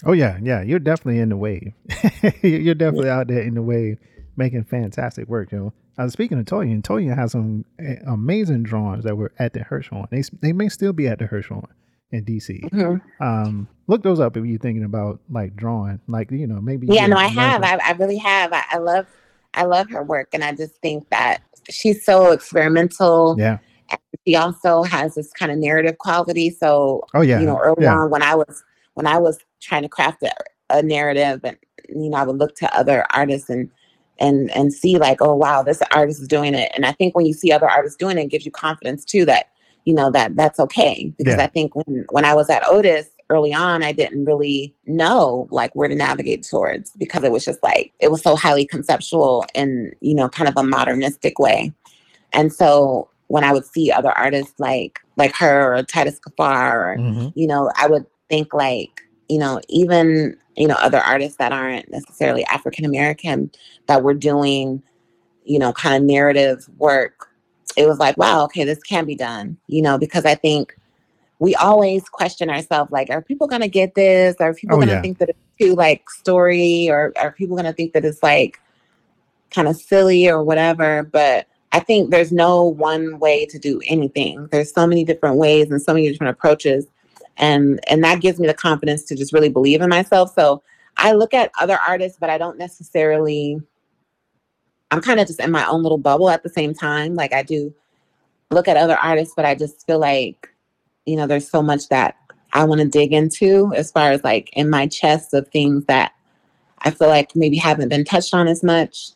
Oh yeah, yeah. You're definitely in the wave. [LAUGHS] you're definitely out there in the wave, making fantastic work, you I was speaking of Toyin, and Toyin has some eh, amazing drawings that were at the Hirshhorn. They they may still be at the Hirshhorn in DC. Mhm. Um, look those up if you're thinking about like drawing, like you know maybe. Yeah, no, I have. I, I really have. I, I love I love her work and I just think that she's so experimental. yeah. She also has this kind of narrative quality. So Oh yeah. you know, early yeah. on when I was when I was trying to craft a, a narrative, and you know, I would look to other artists and and and see like, oh wow, this artist is doing it. And I think when you see other artists doing it, it gives you confidence too that you know that that's okay. Because Yeah. I think when when I was at Otis early on, I didn't really know like where to navigate towards because it was just like it was so highly conceptual and you know kind of a modernistic way. And so when I would see other artists like like her or Titus Kaphar or Mhm. you know, I would think like, you know, even, you know, other artists that aren't necessarily African American that were doing you know, kind of narrative work, it was like, wow, okay, this can be done, you know, because I think we always question ourselves like, are people going to get this? Are people Oh, going to yeah. think that it's too like story or are people going to think that it's like kind of silly or whatever? But I think there's no one way to do anything. There's so many different ways and so many different approaches. And and that gives me the confidence to just really believe in myself. So I look at other artists, but I don't necessarily I'm kind of just in my own little bubble at the same time. Like I do look at other artists, but I just feel like, you know, there's so much that I want to dig into as far as like in my chest of things that I feel like maybe haven't been touched on as much.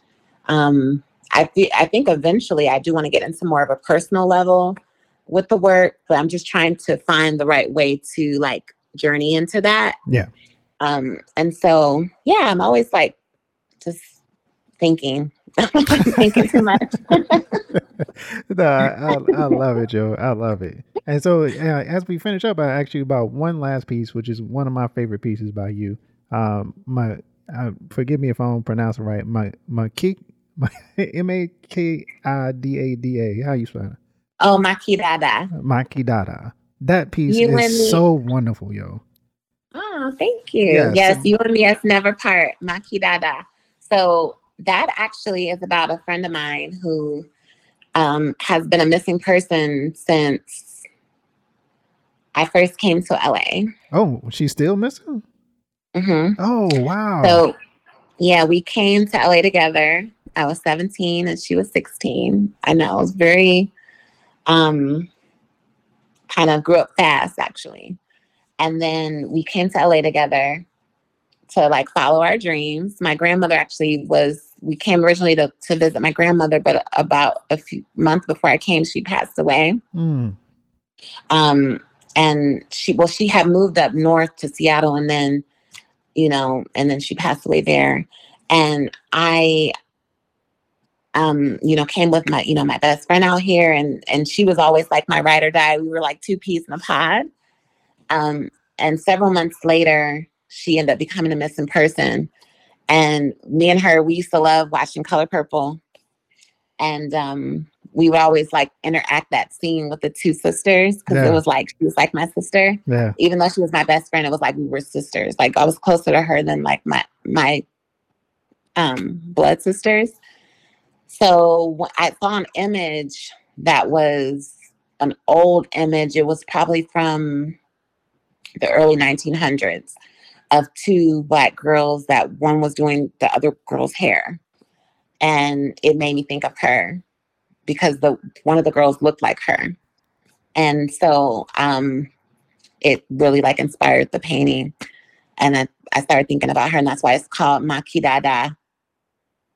Um, I thi- I think eventually I do want to get into more of a personal level with the work, but I'm just trying to find the right way to like journey into that. Yeah. Um, and so yeah, I'm always like just thinking, [LAUGHS] thinking too much. [LAUGHS] no, I, I, love it, Joe. I love it. And so, uh, as we finish up, I ask you about one last piece, which is one of my favorite pieces by you. Um, my, uh, forgive me if I don't pronounce it right. My, my key, my [LAUGHS] M A K I D A D A. How you spell it? Oh, Makidada. Makidada. That piece You is so wonderful, yo. Oh, thank you. Yes. Yes, you and me as never part, Makidada. So that actually is about a friend of mine who um, has been a missing person since I first came to LA. Oh, she's still missing. hmm Oh, wow. So, yeah, we came to LA together. I was 17 and she was 16. I know it was very, um, kind of grew up fast actually. And then we came to LA together to like follow our dreams. My grandmother actually was, we came originally to, to visit my grandmother, but about a few months before I came, she passed away. Mm, Um, and she, well, she had moved up north to Seattle and then, you know, and then she passed away there. And I, um, you know, came with my, you know, my best friend out here and, and she was always like my ride or die. We were like two peas in a pod. Um, and several months later, she ended up becoming a missing person. And me and her, we used to love watching Color Purple. And um, we would always like interact that scene with the two sisters because Yeah. it was like she was like my sister yeah. even though she was my best friend, it was like we were sisters. Like I was closer to her than like my my um blood sisters. So I saw an image that was an old image. It was probably from the early 1900s of two black girls that one was doing the other girl's hair. And it made me think of her because the one of the girls looked like her. And so um it really like inspired the painting. And I, I started thinking about her, and that's why it's called Makidada.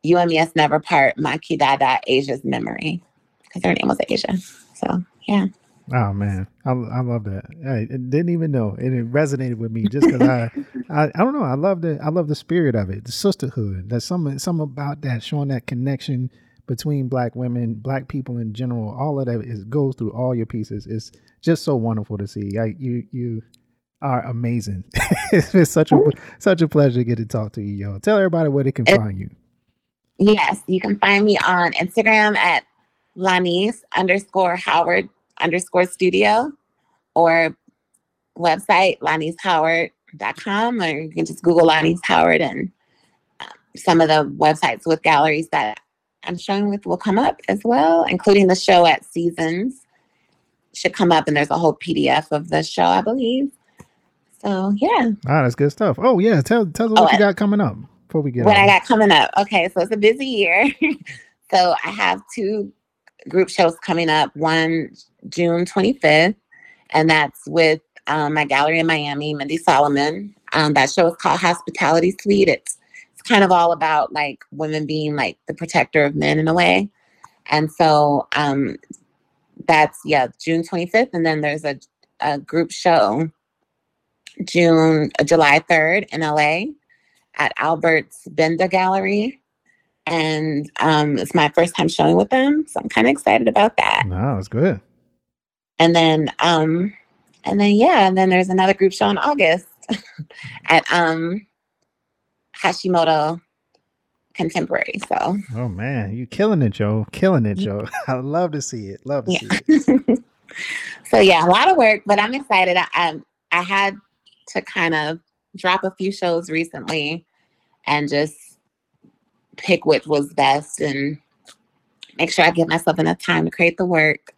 You and me as never part, Makidada, Asia's memory. Because her name was Asia. So yeah. Oh man, I, I love that. I didn't even know, and it resonated with me just because I, I, I don't know. I love the, I love the spirit of it, the sisterhood. There's some, some about that showing that connection between black women, black people in general. All of that is goes through all your pieces. It's just so wonderful to see. I, you, you are amazing. [LAUGHS] it's been such a, such a pleasure to get to talk to you, yo. Tell everybody where they can It- find you. Yes, you can find me on Instagram at Lanise underscore Howard underscore studio or website lanisehoward.com or you can just Google Lanise Howard and um, some of the websites with galleries that I'm showing with will come up as well, including the show at Seasons should come up and there's a whole PDF of the show, I believe. So yeah. Ah, that's good stuff. Oh yeah, tell, tell us what Oh, you got coming up before we get. what I got coming up. Okay, so it's a busy year. [LAUGHS] so I have two group shows coming up. One June 25th, and that's with um, my gallery in Miami, Mindy Solomon. Um, that show is called Hospitality Suite. It's it's kind of all about like women being like the protector of men in a way. And so um, that's yeah, June 25th, and then there's a, a group show June uh, July 3rd in LA at Albertz Benda Gallery. And um, it's my first time showing with them. So I'm kind of excited about that. No, it's good. And then, um, and then, yeah, and then there's another group show in August [LAUGHS] at um, Hashimoto contemporary. So, oh man, you killing it, Joe. Killing it, Joe. [LAUGHS] I love to see it. Love to yeah. see it. [LAUGHS] so yeah, a lot of work, but I'm excited. I, I I had to kind of drop a few shows recently and just pick which was best and make sure I give myself enough time to create the work.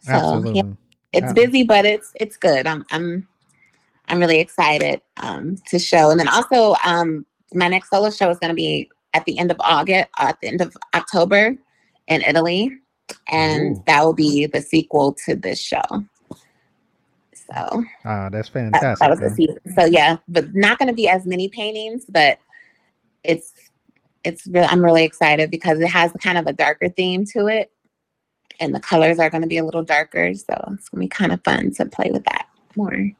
So Absolutely. yeah, it's Yeah. busy, but it's it's good. I'm I'm I'm really excited um, to show. And then also um, my next solo show is going to be at the end of August, uh, at the end of October in Italy, and Ooh. that will be the sequel to this show. So Ah, that's fantastic. that was the season. So yeah, but not going to be as many paintings, but it's it's really I'm really excited because it has kind of a darker theme to it, and the colors are going to be a little darker. So it's going to be kind of fun to play with that more.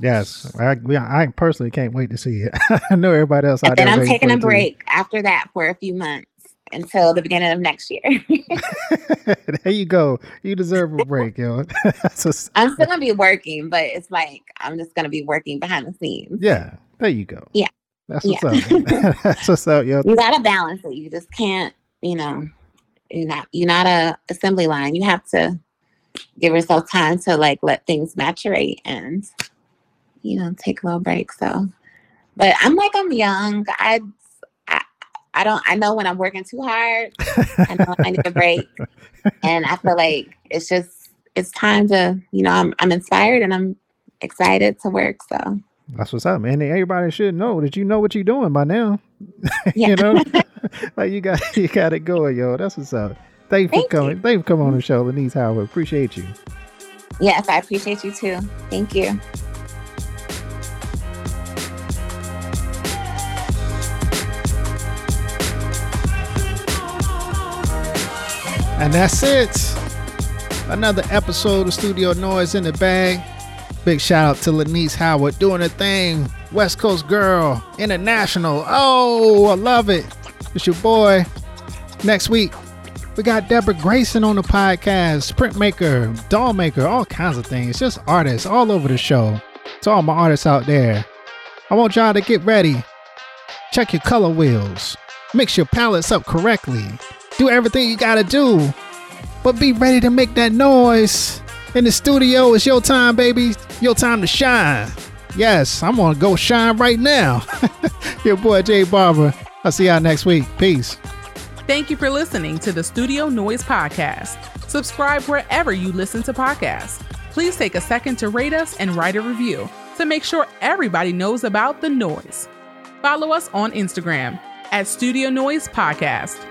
Yes, I, I personally can't wait to see it. [LAUGHS] I know everybody else out And then I'm taking a it too. break after that for a few months until the beginning of next year. [LAUGHS] [LAUGHS] there you go. You deserve a break, yo. [LAUGHS] What's- I'm still gonna be working, but it's like I'm just gonna be working behind the scenes. yeah, there you go. Yeah. That's what's Yeah. up. That's what's up, yo. You gotta balance it. You just can't, you know, you're not you're not a assembly line. You have to give yourself time to like let things maturate and you know take a little break. So, but I'm like I'm young. I, I don't. I know when I'm working too hard. I know I need a break, [LAUGHS] and I feel like it's just it's time to you know I'm I'm inspired and I'm excited to work. So That's what's up, man. Everybody should know that you know what you're doing by now. [LAUGHS] You know, [LAUGHS] like you got you got it going, yo. That's what's up. Thank you for Thank you. coming. Thank you for coming on the mm-hmm. show, Lanise Howard. Appreciate you. yes, I appreciate you too. Thank you. And that's it. Another episode of Studio Noise in the bag. Big shout out to Lanise Howard doing her thing. West Coast girl, international. Oh, I love it. It's your boy. Next week, we got Deborah Grayson on the podcast, printmaker, doll maker, all kinds of things. Just artists all over the show. To all my artists out there, I want y'all to get ready. Check your color wheels. Mix your palettes up correctly. Do everything you gotta do. But be ready to make that noise. In the studio, it's your time, baby. Your time to shine. Yes, I'm gonna go shine right now. [LAUGHS] your boy Jay Barber. I'll see y'all next week. Peace. Thank you for listening to the Studio Noise Podcast. Subscribe wherever you listen to podcasts. Please take a second to rate us and write a review to make sure everybody knows about the noise. Follow us on Instagram at Studio Noise Podcast.